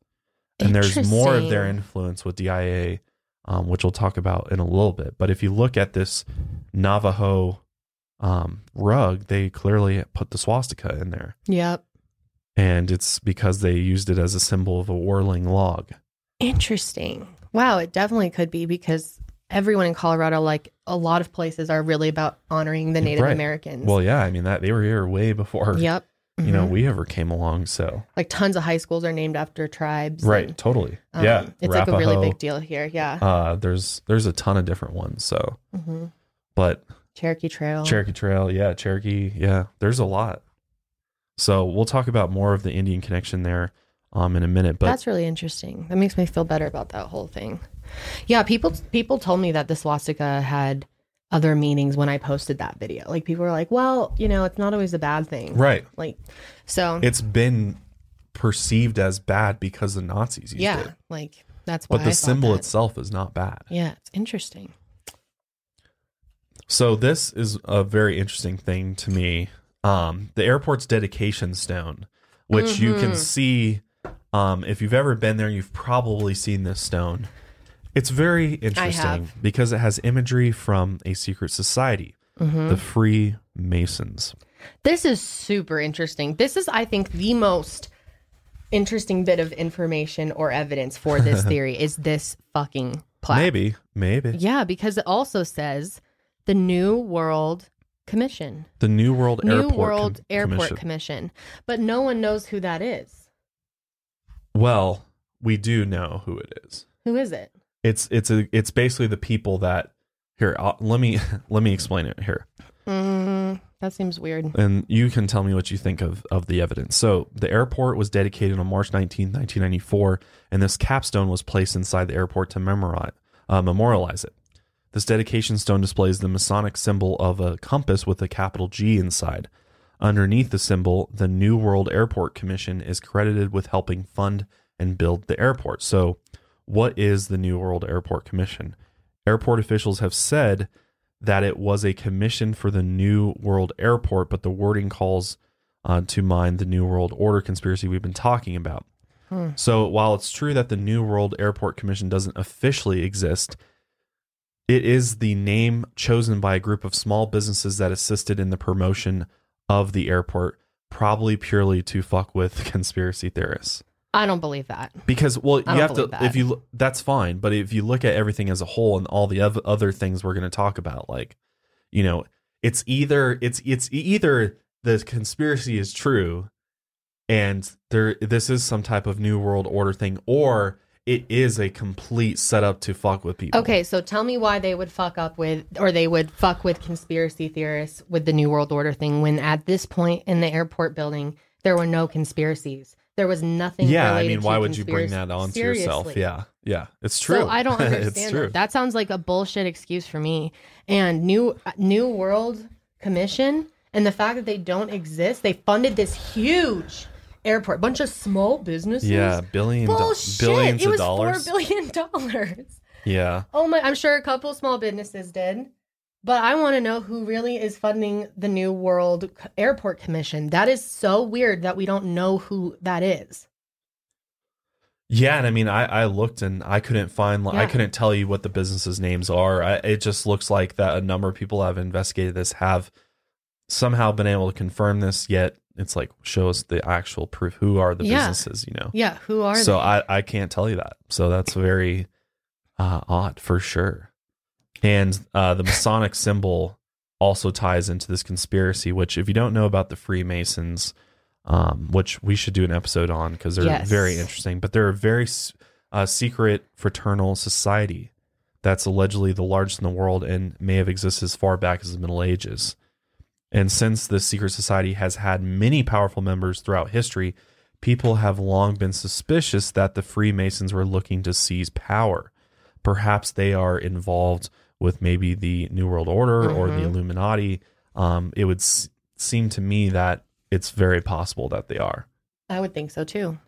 And there's more of their influence with DIA, um, which we'll talk about in a little bit. But if you look at this Navajo um, rug, they clearly put the swastika in there, Yep. and it's because they used it as a symbol of a whirling log. Interesting. Wow, it definitely could be because everyone in Colorado, like a lot of places, are really about honoring the Native Right. Americans. Well, yeah, I mean that they were here way before yep. you know Mhm. we ever came along. So like tons of high schools are named after tribes. right, and, totally, um, yeah. It's like a really big deal here. Yeah. Uh, there's there's a ton of different ones. So, hmm but Cherokee Trail. Cherokee Trail, yeah, Cherokee, yeah. There's a lot. So we'll talk about more of the Indian connection there um in a minute. But That's really interesting. That makes me feel better about that whole thing. Yeah, people people told me that the swastika had other meanings when I posted that video. Like people were like, "Well, you know, it's not always a bad thing." right, Like, so it's been perceived as bad because the Nazis used yeah, it. like that's why. But the I thought symbol that. itself is not bad. Yeah, it's interesting. So this is a very interesting thing to me. Um, the airport's dedication stone, which you can Mhm. see, um, if you've ever been there, you've probably seen this stone. It's very interesting because it has imagery from a secret society, Mhm. the Freemasons. This is super interesting. This is, I think, the most interesting bit of information or evidence for this theory is this fucking plaque. Maybe, maybe Yeah, because it also says the New World Commission. the New World New Airport World Com- Airport Commission. Commission. But no one knows who that is. well, we do know who it is. Who is it? It's it's a it's basically the people that here. I'll, let me let me explain it here. Mm, that seems weird. and you can tell me what you think of, of the evidence. So, the airport was dedicated on March 19, 1994, and this capstone was placed inside the airport to memorize, uh, memorialize it. This dedication stone displays the Masonic symbol of a compass with a capital G inside. Underneath the symbol, the New World Airport Commission is credited with helping fund and build the airport. So, what is the New World Airport Commission? Airport officials have said that it was a commission for the New World Airport, but the wording calls uh, to mind the New World Order conspiracy we've been talking about. Hmm. So while it's true that the New World Airport Commission doesn't officially exist, it is the name chosen by a group of small businesses that assisted in the promotion of the airport, probably purely to fuck with conspiracy theorists I don't believe that. because well you have to that. if you that's fine but if you look at everything as a whole and all the other things we're going to talk about like you know it's either it's it's either the conspiracy is true and there this is some type of new world order thing or it is a complete setup to fuck with people Okay, so tell me why they would fuck up with, or they would fuck with conspiracy theorists with the New World Order thing when at this point in the airport building, there were no conspiracies. There was nothing. yeah i mean to why would you bring that onto yourself yeah yeah it's true So I don't understand that. That sounds like a bullshit excuse for me. And new uh, New World Commission And the fact that they don't exist, they funded this huge airport, bunch of small businesses. Yeah, billion do- billions it of was dollars. four billion dollars. Yeah. Oh my! I'm sure a couple small businesses did, but I want to know who really is funding the New World Airport Commission. That is so weird that we don't know who that is. Yeah, and I mean, I, I looked and I couldn't find, I couldn't tell you what the businesses' names are. I, it just looks like that a number of people have investigated this have somehow been able to confirm this. Yet it's like show us the actual proof. Who are the Yeah. businesses? You know. Yeah, who are so they? I I can't tell you that. So that's very uh, odd for sure. And uh, the Masonic symbol also ties into this conspiracy. Which, if you don't know about the Freemasons, um, which we should do an episode on because they're Yes. very interesting. But they're a very uh, secret fraternal society that's allegedly the largest in the world and may have existed as far back as the Middle Ages. And since this secret society has had many powerful members throughout history, people have long been suspicious that the Freemasons were looking to seize power. Perhaps they are involved with maybe the New World Order or the Mhm. Illuminati. Um, it would s- seem to me that it's very possible that they are. I would think so too.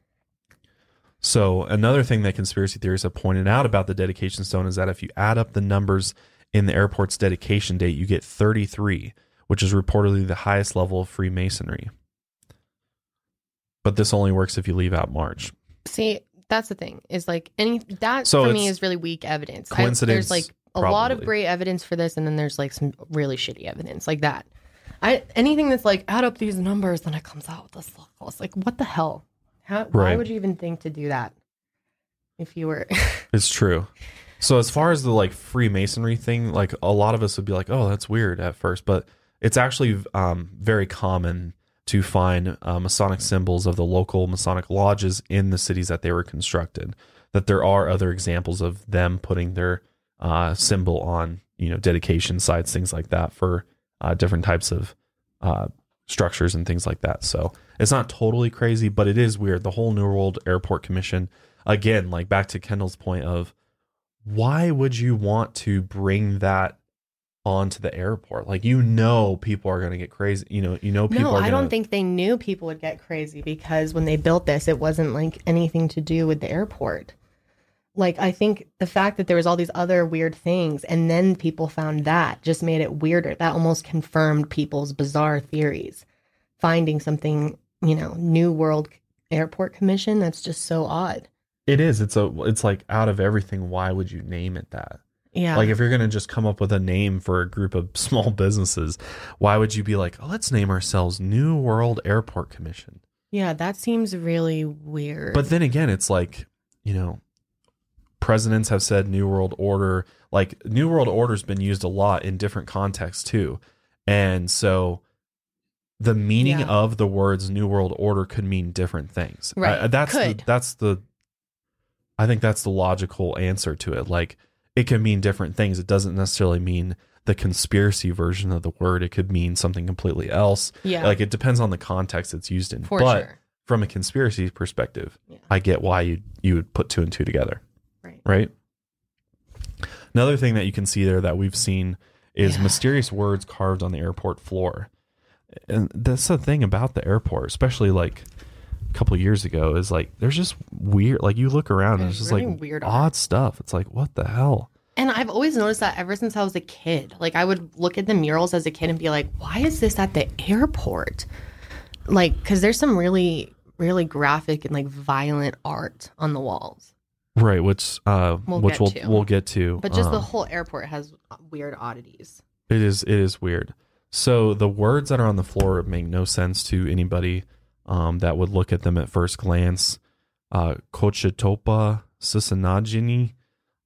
So another thing that conspiracy theorists have pointed out about the dedication stone is that if you add up the numbers in the airport's dedication date, you get 33, which is reportedly the highest level of Freemasonry. But this only works if you leave out March. See, that's the thing. Is like any that So for me is really weak evidence. I- coincidence, there's like a lot of great evidence for this, and then there's like some really shitty evidence, like that. I anything that's like add up these numbers, then it comes out with this. It's like what the hell? How? Why Right. would you even think to do that? If you were, It's true. So as far as the like Freemasonry thing, like a lot of us would be like, "Oh, that's weird" at first, but it's actually um, very common to find uh, Masonic symbols of the local Masonic lodges in the cities that they were constructed. That there are other examples of them putting their uh, symbol on, you know, dedication sites, things like that, for uh, different types of uh, structures and things like that. So it's not totally crazy, but it is weird. The whole New World Airport Commission, again, like back to Kendall's point of why would you want to bring that onto the airport? Like you know people are going to get crazy. You know, you know people no, are I gonna, don't think they knew people would get crazy because when they built this, it wasn't like anything to do with the airport. Like I think the fact that there was all these other weird things, and then people found that just made it weirder. That almost confirmed people's bizarre theories. Finding something, you know, New World Airport Commission, that's just so odd. It is. It's a it's like out of everything, why would you name it that? Yeah. Like if you're going to just come up with a name for a group of small businesses, why would you be like, oh, "Let's name ourselves New World Airport Commission"? yeah, that seems really weird. But then again, it's like, you know, presidents have said New World Order. Like, New World Order's been used a lot in different contexts too. And so the meaning Yeah. of the words New World Order could mean different things. Right. I- that's Could. the that's the I think that's the logical answer to it. Like it can mean different things. It doesn't necessarily mean the conspiracy version of the word. It could mean something completely else. yeah, Like it depends on the context it's used in. for but sure. from a conspiracy perspective, Yeah. I get why you you would put two and two together, Right. right? Another thing that you can see there that we've seen is Yeah. mysterious words carved on the airport floor. And that's the thing about the airport, especially like couple of years ago, is like there's just weird like you look around and There's it's just really like weird odd art. stuff. It's like what the hell? And I've always noticed that ever since I was a kid. Like I would look at the murals as a kid and be like, "Why is this at the airport?" Like cuz there's some really really graphic and like violent art on the walls. Right, which uh We'll which we'll to. we'll get to. But just the um, whole airport has weird oddities. It is it is weird. So the words that are on the floor make no sense to anybody um, that would look at them at first glance. Uh, Cochetopa Sisanajini,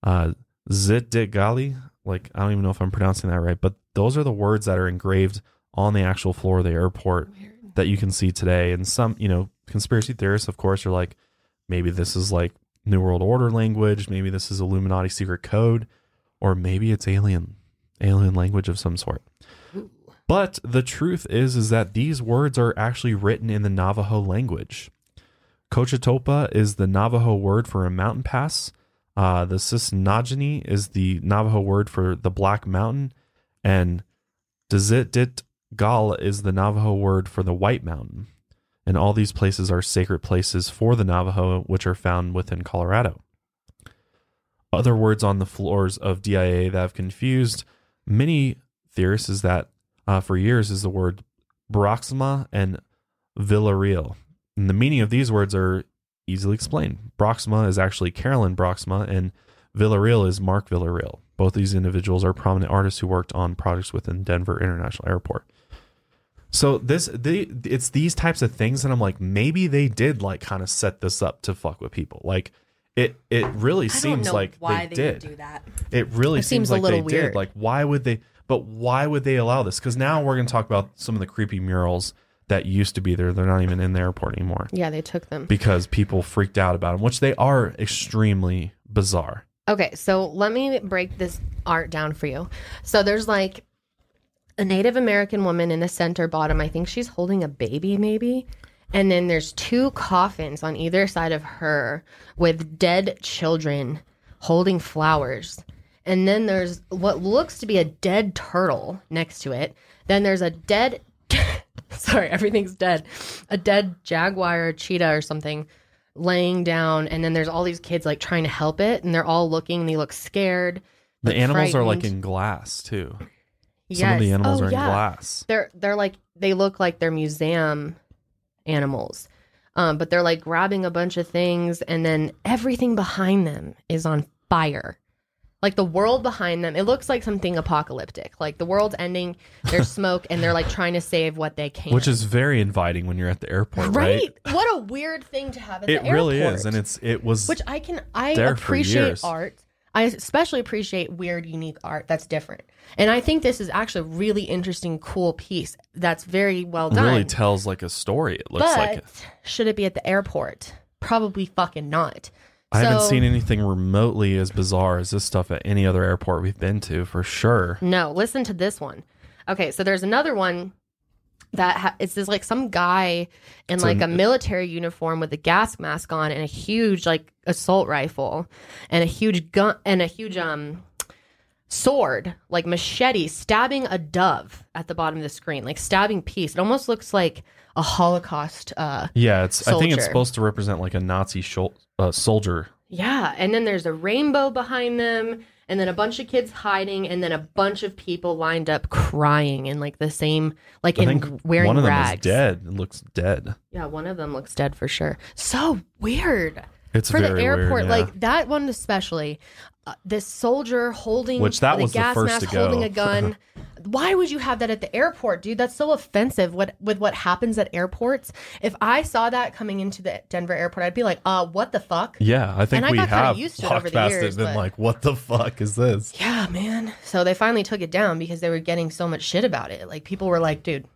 uh, Zitdigali. Like I don't even know if I'm pronouncing that right, but those are the words that are engraved on the actual floor of the airport Weird. that you can see today. And some, you know, conspiracy theorists, of course, are like, maybe this is like New World Order language, maybe this is Illuminati secret code, or maybe it's alien, alien language of some sort. But the truth is, is that these words are actually written in the Navajo language. Cochetopa is the Navajo word for a mountain pass. Uh, the Sisnagini is the Navajo word for the Black Mountain, and Dizit Gal is the Navajo word for the White Mountain, and all these places are sacred places for the Navajo, which are found within Colorado. Other words on the floors of DIA that have confused many theorists is that uh, for years is the word Braaksma and Villarreal. And the meaning of these words are easily explained. Braaksma is actually Carolyn Braaksma, and Villarreal is Mark Villarreal. Both these individuals are prominent artists who worked on projects within Denver International Airport. So this they it's these types of things that I'm like maybe they did like kind of set this up to fuck with people. Like it it really I don't seems know like why they, they, did. would do that. It really It seems, seems a like little they did. weird. Like why would they but why would they allow this? Cuz now we're going to talk about some of the creepy murals that used to be there. They're not even in the airport anymore Yeah, they took them. because people freaked out about them, which they are extremely bizarre. Okay, so let me break this art down for you. So there's like a Native American woman in the center bottom. I think she's holding a baby, maybe. And then there's two coffins on either side of her with dead children holding flowers. And then there's what looks to be a dead turtle next to it. Then there's a dead, sorry, everything's dead. A dead jaguar or cheetah or something laying down. And then there's all these kids like trying to help it. And they're all looking, they look scared. The look animals are like in glass too. Some of the Yes. animals Oh, are in yeah. glass. They're they're like they look like they're museum animals. Um, but they're like grabbing a bunch of things and then everything behind them is on fire. Like the world behind them, it looks like something apocalyptic. Like the world's ending, there's smoke, and they're like trying to save what they can. Which is very inviting when you're at the airport, right? right? What a weird thing to have at It the airport. It really is, and it's it was which I can I appreciate art. I especially appreciate weird, unique art that's different. And I think this is actually a really interesting, cool piece that's very well done. It really tells like a story. It looks but like. should it be at the airport? Probably fucking not. I haven't So- seen anything remotely as bizarre as this stuff at any other airport we've been to, for sure. No, listen to this one. Okay, so there's another one that ha- it's just like some guy in It's like an- a military uniform with a gas mask on and a huge like assault rifle and a huge gun and a huge um sword like machete stabbing a dove at the bottom of the screen like stabbing peace it almost looks like a holocaust uh Yeah, it's. I think it's supposed to represent like a Nazi shol- uh, soldier. Yeah, and then there's a rainbow behind them, and then a bunch of kids hiding, and then a bunch of people lined up crying in like the same, like I in think wearing one of them rags. is dead. It looks dead. Yeah, one of them looks dead for sure. So weird It's for the airport, weird, yeah. like that one especially. Uh, this soldier holding Which that the was the gas first mask, to go. holding a gun. Why would you have that at the airport, dude? That's so offensive. What with what happens at airports? If I saw that coming into the Denver airport, I'd be like, "Uh, what the fuck?" yeah, I think And I we got kinda have used to it walked over the past years, it and been but- like, "What the fuck is this?" Yeah, man. So they finally took it down because they were getting so much shit about it. Like people were like, "Dude,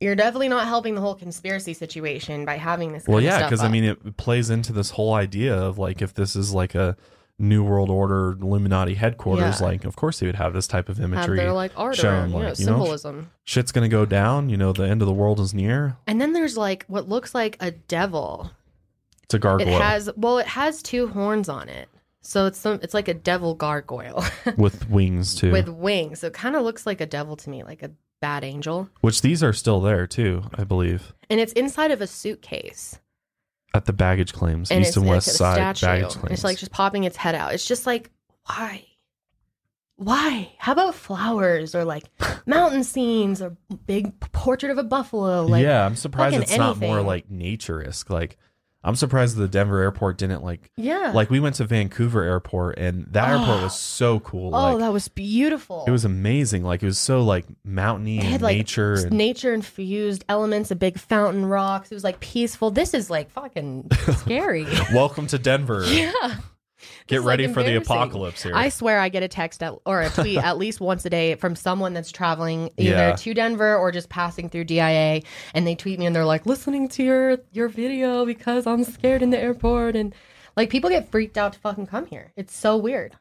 you're definitely not helping the whole conspiracy situation by having this." Well, kind of yeah, stuff because I up." mean, it plays into this whole idea of like if this is like a New World Order Illuminati headquarters, Yeah. like of course they would have this type of have imagery. their like art shown, around, know, like, you know, symbolism. Shit's gonna go down. You know, the end of the world is near. and then there's like what looks like a devil. It's a gargoyle It has well, it has two horns on it, so it's some it's like a devil gargoyle with wings too. with wings. So it kind of looks like a devil to me, like a bad angel, which these are still there too, I believe, and it's inside of a suitcase. At the baggage claims, and east and west side baggage claims. It's like just popping its head out. It's just like, why? Why? How about flowers or like mountain scenes or big portrait of a buffalo? Like, yeah, I'm surprised it's not more like nature-esque. Like, I'm surprised the Denver airport didn't like. yeah. Like we went to Vancouver airport, and that ah. airport Oh. was so cool. oh, like, that was beautiful. It was amazing. Like it was so like mountainy It had like nature. And, nature infused elements, a big fountain rocks. It was like peaceful. This is like fucking scary. Welcome to Denver. yeah. Get This ready like, for the apocalypse here. I swear I get a text at, or a tweet at least once a day from someone that's traveling either Yeah. to Denver or just passing through DIA and they tweet me and they're like listening to your your video because I'm scared in the airport and like people get freaked out to fucking come here. It's so weird.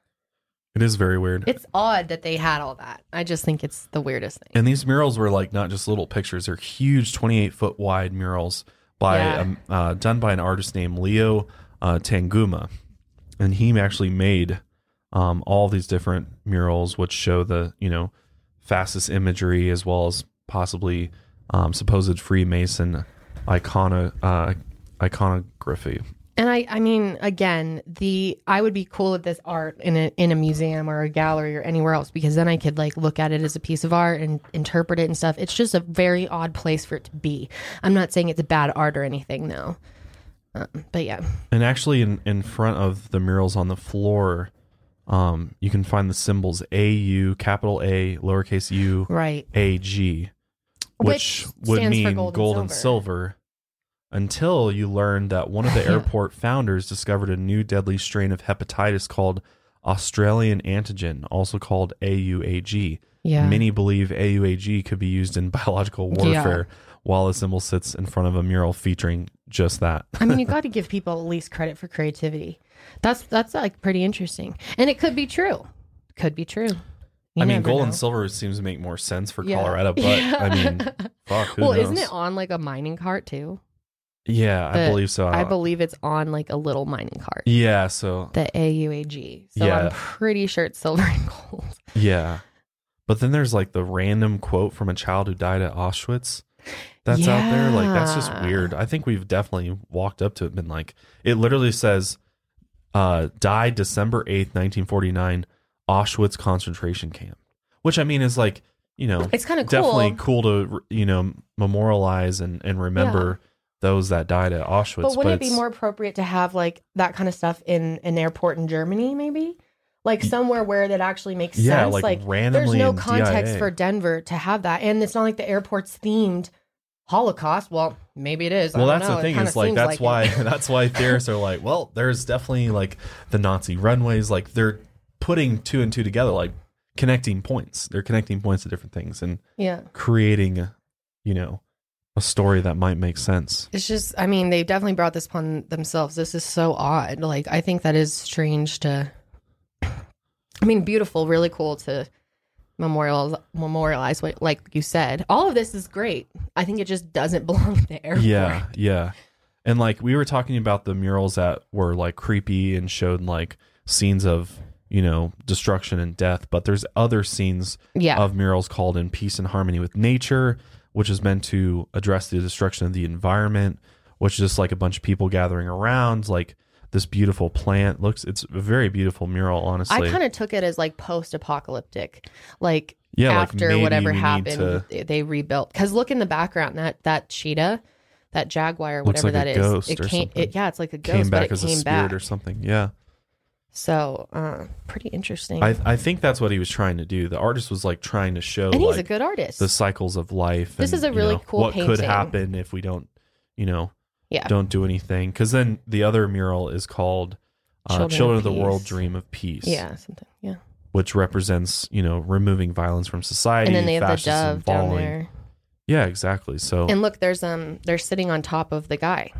it is very weird. It's odd that they had all that. I just think it's the weirdest thing. and these murals were like not just little pictures; they're huge, 28 foot wide murals by Yeah. um, uh, done by an artist named Leo uh, Tanguma, and he actually made um, all these different murals which show the you know fastest imagery as well as possibly um, supposed Freemason icona uh, iconography. And I, I mean, again, the I would be cool with this art in a in a museum or a gallery or anywhere else because then I could like look at it as a piece of art and interpret it and stuff. It's just a very odd place for it to be. I'm not saying it's a bad art or anything, though. Um, but yeah, And actually, in, in front of the murals on the floor, um, you can find the symbols AU, capital A, lowercase u, right. AG, which, Which would mean gold gold, and and silver. silver. Until you learn that one of the airport founders discovered a new deadly strain of hepatitis called Australian antigen, also called AUAG. Yeah. Many believe AUAG could be used in biological warfare, while the symbol sits in front of a mural featuring just that. I mean, you got to give people at least credit for creativity. That's that's like pretty interesting, and it could be true. Could be true. You I mean, gold know. and silver seems to make more sense for Yeah. Colorado, but I mean, fuck, who well, knows? isn't it on like a mining cart too? Yeah, I believe so. I believe it's on like a little mining cart. Yeah, so The AUAG. So Yeah. I'm pretty sure it's silver and gold. yeah, but then there's like the random quote from a child who died at Auschwitz. That's out there. Like that's just weird. I think we've definitely walked up to it and been like, it literally says, uh, died December eighth, nineteen forty nine, Auschwitz concentration camp. Which I mean is like, you know, It's kind of cool. definitely cool to you know memorialize and and remember those that died at Auschwitz. But wouldn't it be more appropriate to have like that kind of stuff in an airport in Germany, maybe? Like somewhere where that actually makes yeah, sense. like, Like, randomly there's no context DIA. for Denver to have that. And it's not like the airport's themed Holocaust. Well, maybe it is. I Well, that's know. the thing kinda is like that's it. why that's why theorists are like, well, there's definitely like the Nazi runways, like they're putting two and two together, like connecting points. They're connecting points to different things and Yeah. creating, you know, a story that might make sense. It's just, I mean, they definitely brought this upon themselves. This is so odd. Like, I think that is strange to, I mean, beautiful, really cool to memorialize, memorialize what, like you said. All of this is great. I think it just doesn't belong there. Yeah, yeah. And like we were talking about the murals that were like creepy and showed like scenes of, you know, destruction and death, but there's other scenes Yeah. of murals called in peace and harmony with nature, which is meant to address the destruction of the environment, which is just like a bunch of people gathering around, like this beautiful plant looks. It's a very beautiful mural, honestly. I kind of took it as like post apocalyptic. Like, yeah, after maybe whatever happened, to- they- rebuilt. Because look in the background, that that cheetah, that jaguar, whatever like that a is, it came. It, yeah, it's like a ghost, came back as a spirit back. or something. Yeah, So, uh, pretty interesting. I I think that's what he was trying to do. The artist was like trying to show and he's like a good artist. the cycles of life. This and, is a you really know, cool What could happen if we don't, you know, yeah, don't do anything? Because then the other mural is called uh, Children "Children, of of, the World Dream of Peace." yeah, something. Yeah, which represents you know removing violence from society. and then they have the fascism dove down there. Yeah, exactly. So And look, there's um, they're sitting on top of the guy.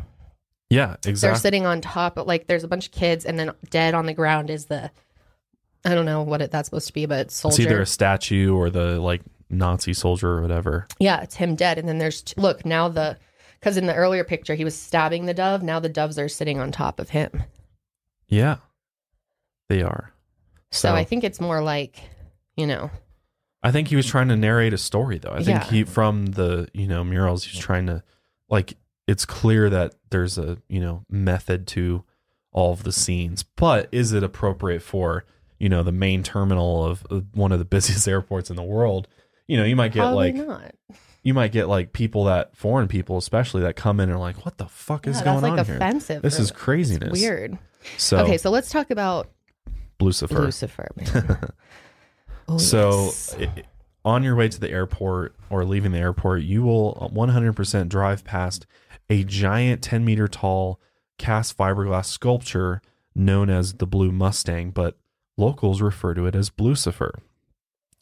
yeah, exactly. They're sitting on top. Of, like, there's a bunch of kids, and then dead on the ground is the. I don't know what it, that's supposed to be, but it's It's either soldier. a statue or the like Nazi soldier or whatever. Yeah, it's him dead, and then there's look now the because in the earlier picture he was stabbing the dove. Now the doves are sitting on top of him. Yeah, they are. So, So- I think it's more like, you know, I think he was trying to narrate a story though. I think Yeah. he from the you know murals he's trying to like it's clear that there's a you know method to all of the scenes, but is it appropriate for you know the main terminal of uh, one of the busiest airports in the world? You know, you might get probably like not. You might get like people that foreign people especially that come in and are like, what the fuck is Yeah, going that's like on here? offensive. This is craziness. weird. So okay, so let's talk about Lucifer. Lucifer. man. Oh, So, yes. on your way to the airport or leaving the airport, you will uh, 100% drive past a giant 10 meter tall cast fiberglass sculpture known as the Blue Mustang, but locals refer to it as Lucifer.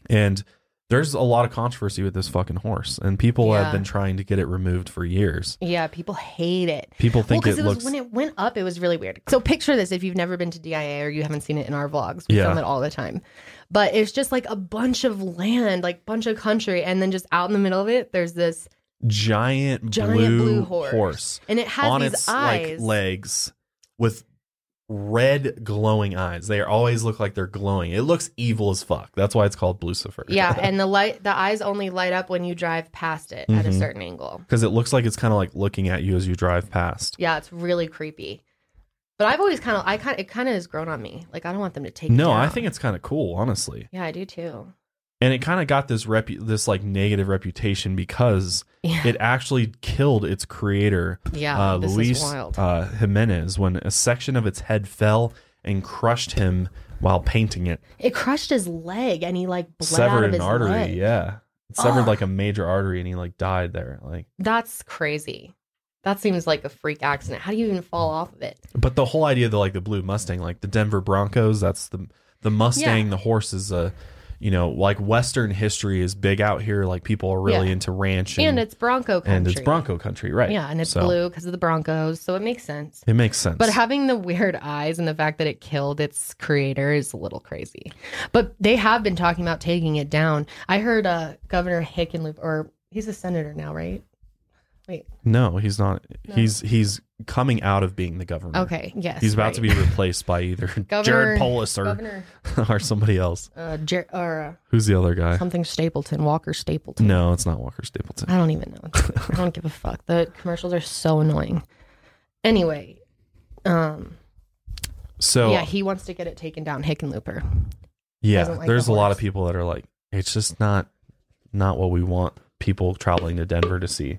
And there's a lot of controversy with this fucking horse, and people Yeah. have been trying to get it removed for years. yeah, people hate it. People think because it it, was looks. when it went up, it was really weird. So picture this: if you've never been to DIA or you haven't seen it in our vlogs, we Yeah. film it all the time. But it's just like a bunch of land, like bunch of country, and then just out in the middle of it, there's this giant, giant blue, blue horse. horse and it has on these its eyes. like legs with red glowing eyes. They always look like they're glowing. It looks evil as fuck. That's why it's called Blucifer. Yeah, and the light, the eyes only light up when you drive past it at a Mhm. certain angle. because it looks like it's kind of like looking at you as you drive past. Yeah, it's really creepy. But I've always kind of, I kind, of, it kind of has grown on me. Like I don't want them to take. it No, I think it's kind of cool, honestly. Yeah, I do too. And it kind of got this repu- this like negative reputation because Yeah, it actually killed its creator, yeah. uh, Luis uh, Jimenez, when a section of its head fell and crushed him while painting it. it crushed his leg, and he like bled out severed an artery. leg. Yeah, it severed Ugh. like a major artery, and he like died there. Like, That's crazy. That seems like a freak accident. How do you even fall off of it? but the whole idea of the like the blue Mustang, like the Denver Broncos, that's the the Mustang. The horse is a, you know, like Western history is big out here. Like people are really Yeah. into ranch and, And it's Bronco country. and it's Bronco country, right? Yeah, and it's So, blue because of the Broncos, so it makes sense. It makes sense. But having the weird eyes and the fact that it killed its creator is a little crazy. But they have been talking about taking it down. I heard uh, Governor Hickenlooper, or he's a senator now, right? Wait, no, he's not. No. He's he's coming out of being the governor. okay, yes. He's about right. to be replaced by either Governor- Jared Polis or Governor or somebody else. uh, Jer- or uh, Who's the other guy? something Stapleton, Walker Stapleton. No, it's not Walker Stapleton. I don't even know. I don't give a fuck. The commercials are so annoying. Anyway, um, So yeah, he wants to get it taken down. Hickenlooper. Yeah, like there's the a lot of people that are like, it's just not not what we want people traveling to Denver to see.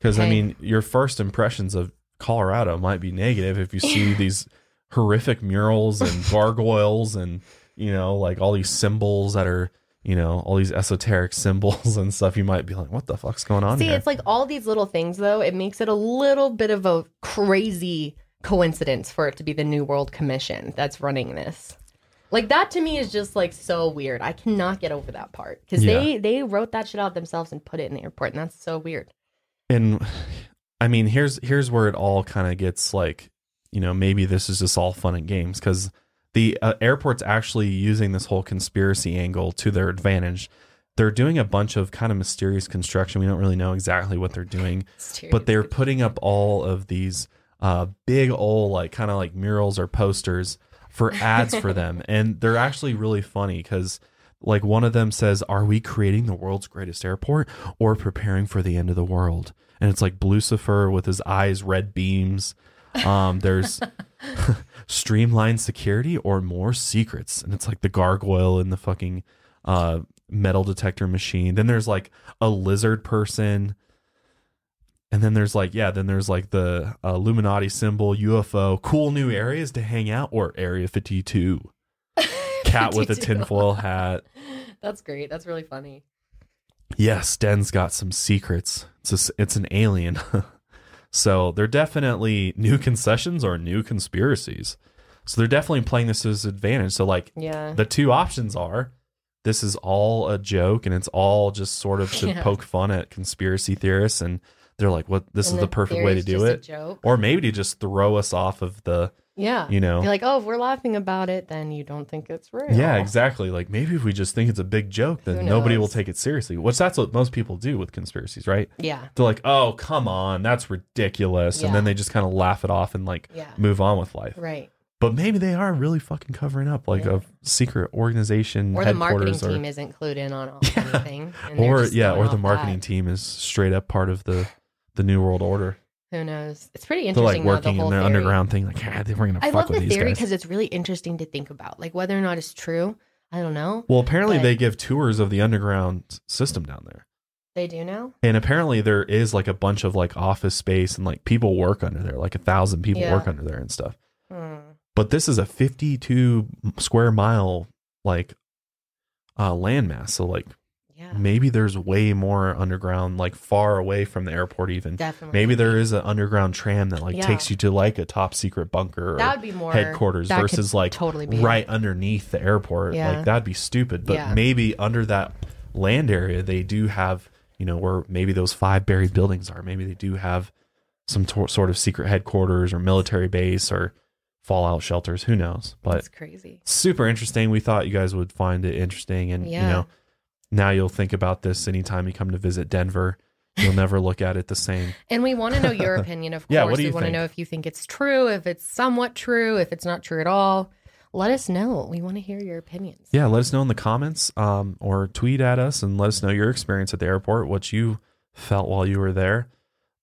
Because I mean, your first impressions of Colorado might be negative if you see these horrific murals and gargoyles and you know like all these symbols that are you know all these esoteric symbols and stuff. You might be like, what the fuck's going on See, here? it's like all these little things, though. It makes it a little bit of a crazy coincidence for it to be the New World Commission that's running this. Like that to me is just like so weird. I cannot get over that part because they they wrote that shit out themselves and put it in the airport, and that's so weird. And I mean, here's here's where it all kind of gets like, you know, maybe this is just all fun and games because the uh, airport's actually using this whole conspiracy angle to their advantage. They're doing a bunch of kind of mysterious construction. We don't really know exactly what they're doing, but they're putting up all of these uh, big old like kind of like murals or posters for ads for them, and they're actually really funny because like one of them says, "Are we creating the world's greatest airport or preparing for the end of the world?" And it's like Lucifer with his eyes red beams. Um, there's streamlined security or more secrets, and it's like the gargoyle and the fucking uh, metal detector machine. Then there's like a lizard person. And then there's like, yeah, then there's like the uh, Illuminati symbol, UFO, cool new areas to hang out, or Area 52. Cat with a tinfoil hat. That's great. That's really funny. Yes, Den's got some secrets. It's a it's an alien. so they're definitely new concessions or new conspiracies. So they're definitely playing this as an advantage. So like Yeah. the two options are this is all a joke and it's all just sort of to Yeah. poke fun at conspiracy theorists and they're like what this And is the perfect way to do it or maybe to just throw us off of the Yeah. you know You're like, oh, if we're laughing about it, then you don't think it's real. yeah exactly like maybe if we just think it's a big joke then nobody will take it seriously which that's what most people do with conspiracies right Yeah. they're like oh come on that's ridiculous and then they just kind of laugh it off and like Yeah. move on with life Right. but maybe they are really fucking covering up like Yeah. a secret organization Or the marketing headquarters or team isn't clued in on all- Yeah. anything. and they're or just yeah, going or the off marketing that. team is straight up part of the the new world order. Who knows? It's pretty They're interesting. like though, working the in their theory. underground thing. Like, ah, they we're gonna I fuck love with the these theory because it's really interesting to think about, like whether or not it's true. I don't know. Well, apparently but- they give tours of the underground system down there, They do now. and apparently there is like a bunch of like office space and like people work under there. Like a thousand people Yeah. work under there and stuff. Hmm. But this is a fifty-two square mile like uh landmass. So like Yeah, maybe there's way more underground, like far away from the airport even. definitely. Maybe there is an underground tram that like Yeah. takes you to like a top secret bunker or that would be more headquarters versus like totally be right underneath the airport. Yeah. Like that'd be stupid. But maybe under that land area, they do have, you know, where maybe those five buried buildings are. Maybe they do have some tor- sort of secret headquarters or military base or fallout shelters. Who knows? But That's crazy. super interesting. We thought you guys would find it interesting. And, you know, now you'll think about this anytime you come to visit Denver. you'll never look at it the same. And we want to know your opinion, of course. Yeah, what do we want to know if you think it's true, if it's somewhat true, if it's not true at all. Let us know. We want to hear your opinions. Yeah, let us know in the comments um, or tweet at us and let us know your experience at the airport, what you felt while you were there.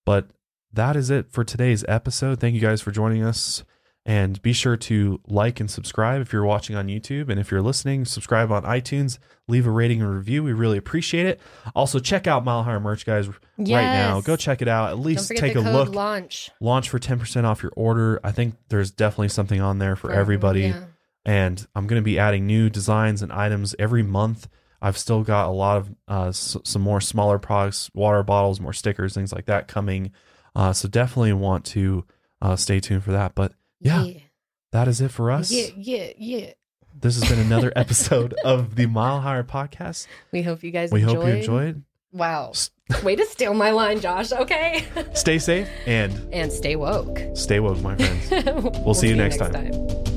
But that is it for today's episode. Thank you guys for joining us. And be sure to like and subscribe if you're watching on YouTube. And if you're listening, subscribe on iTunes, leave a rating and review. We really appreciate it. Also, check out Mile Higher merch, guys, right now. Go check it out. At least take a look. launch Launch for 10% off your order. I think there's definitely something on there for for everybody Yeah. and I'm going to be adding new designs and items every month. I've still got a lot of uh, s- some more smaller products, water bottles, more stickers, things like that coming. Uh, so definitely want to uh, stay tuned for that. But yeah, yeah, that is it for us. yeah, yeah, yeah. This has been another episode of the Mile Higher Podcast. We hope you guys We enjoyed. hope you enjoyed. Wow. Way to steal my line, Josh. Okay. Stay safe and and stay woke. stay woke, my friends. we'll, see you next time. time.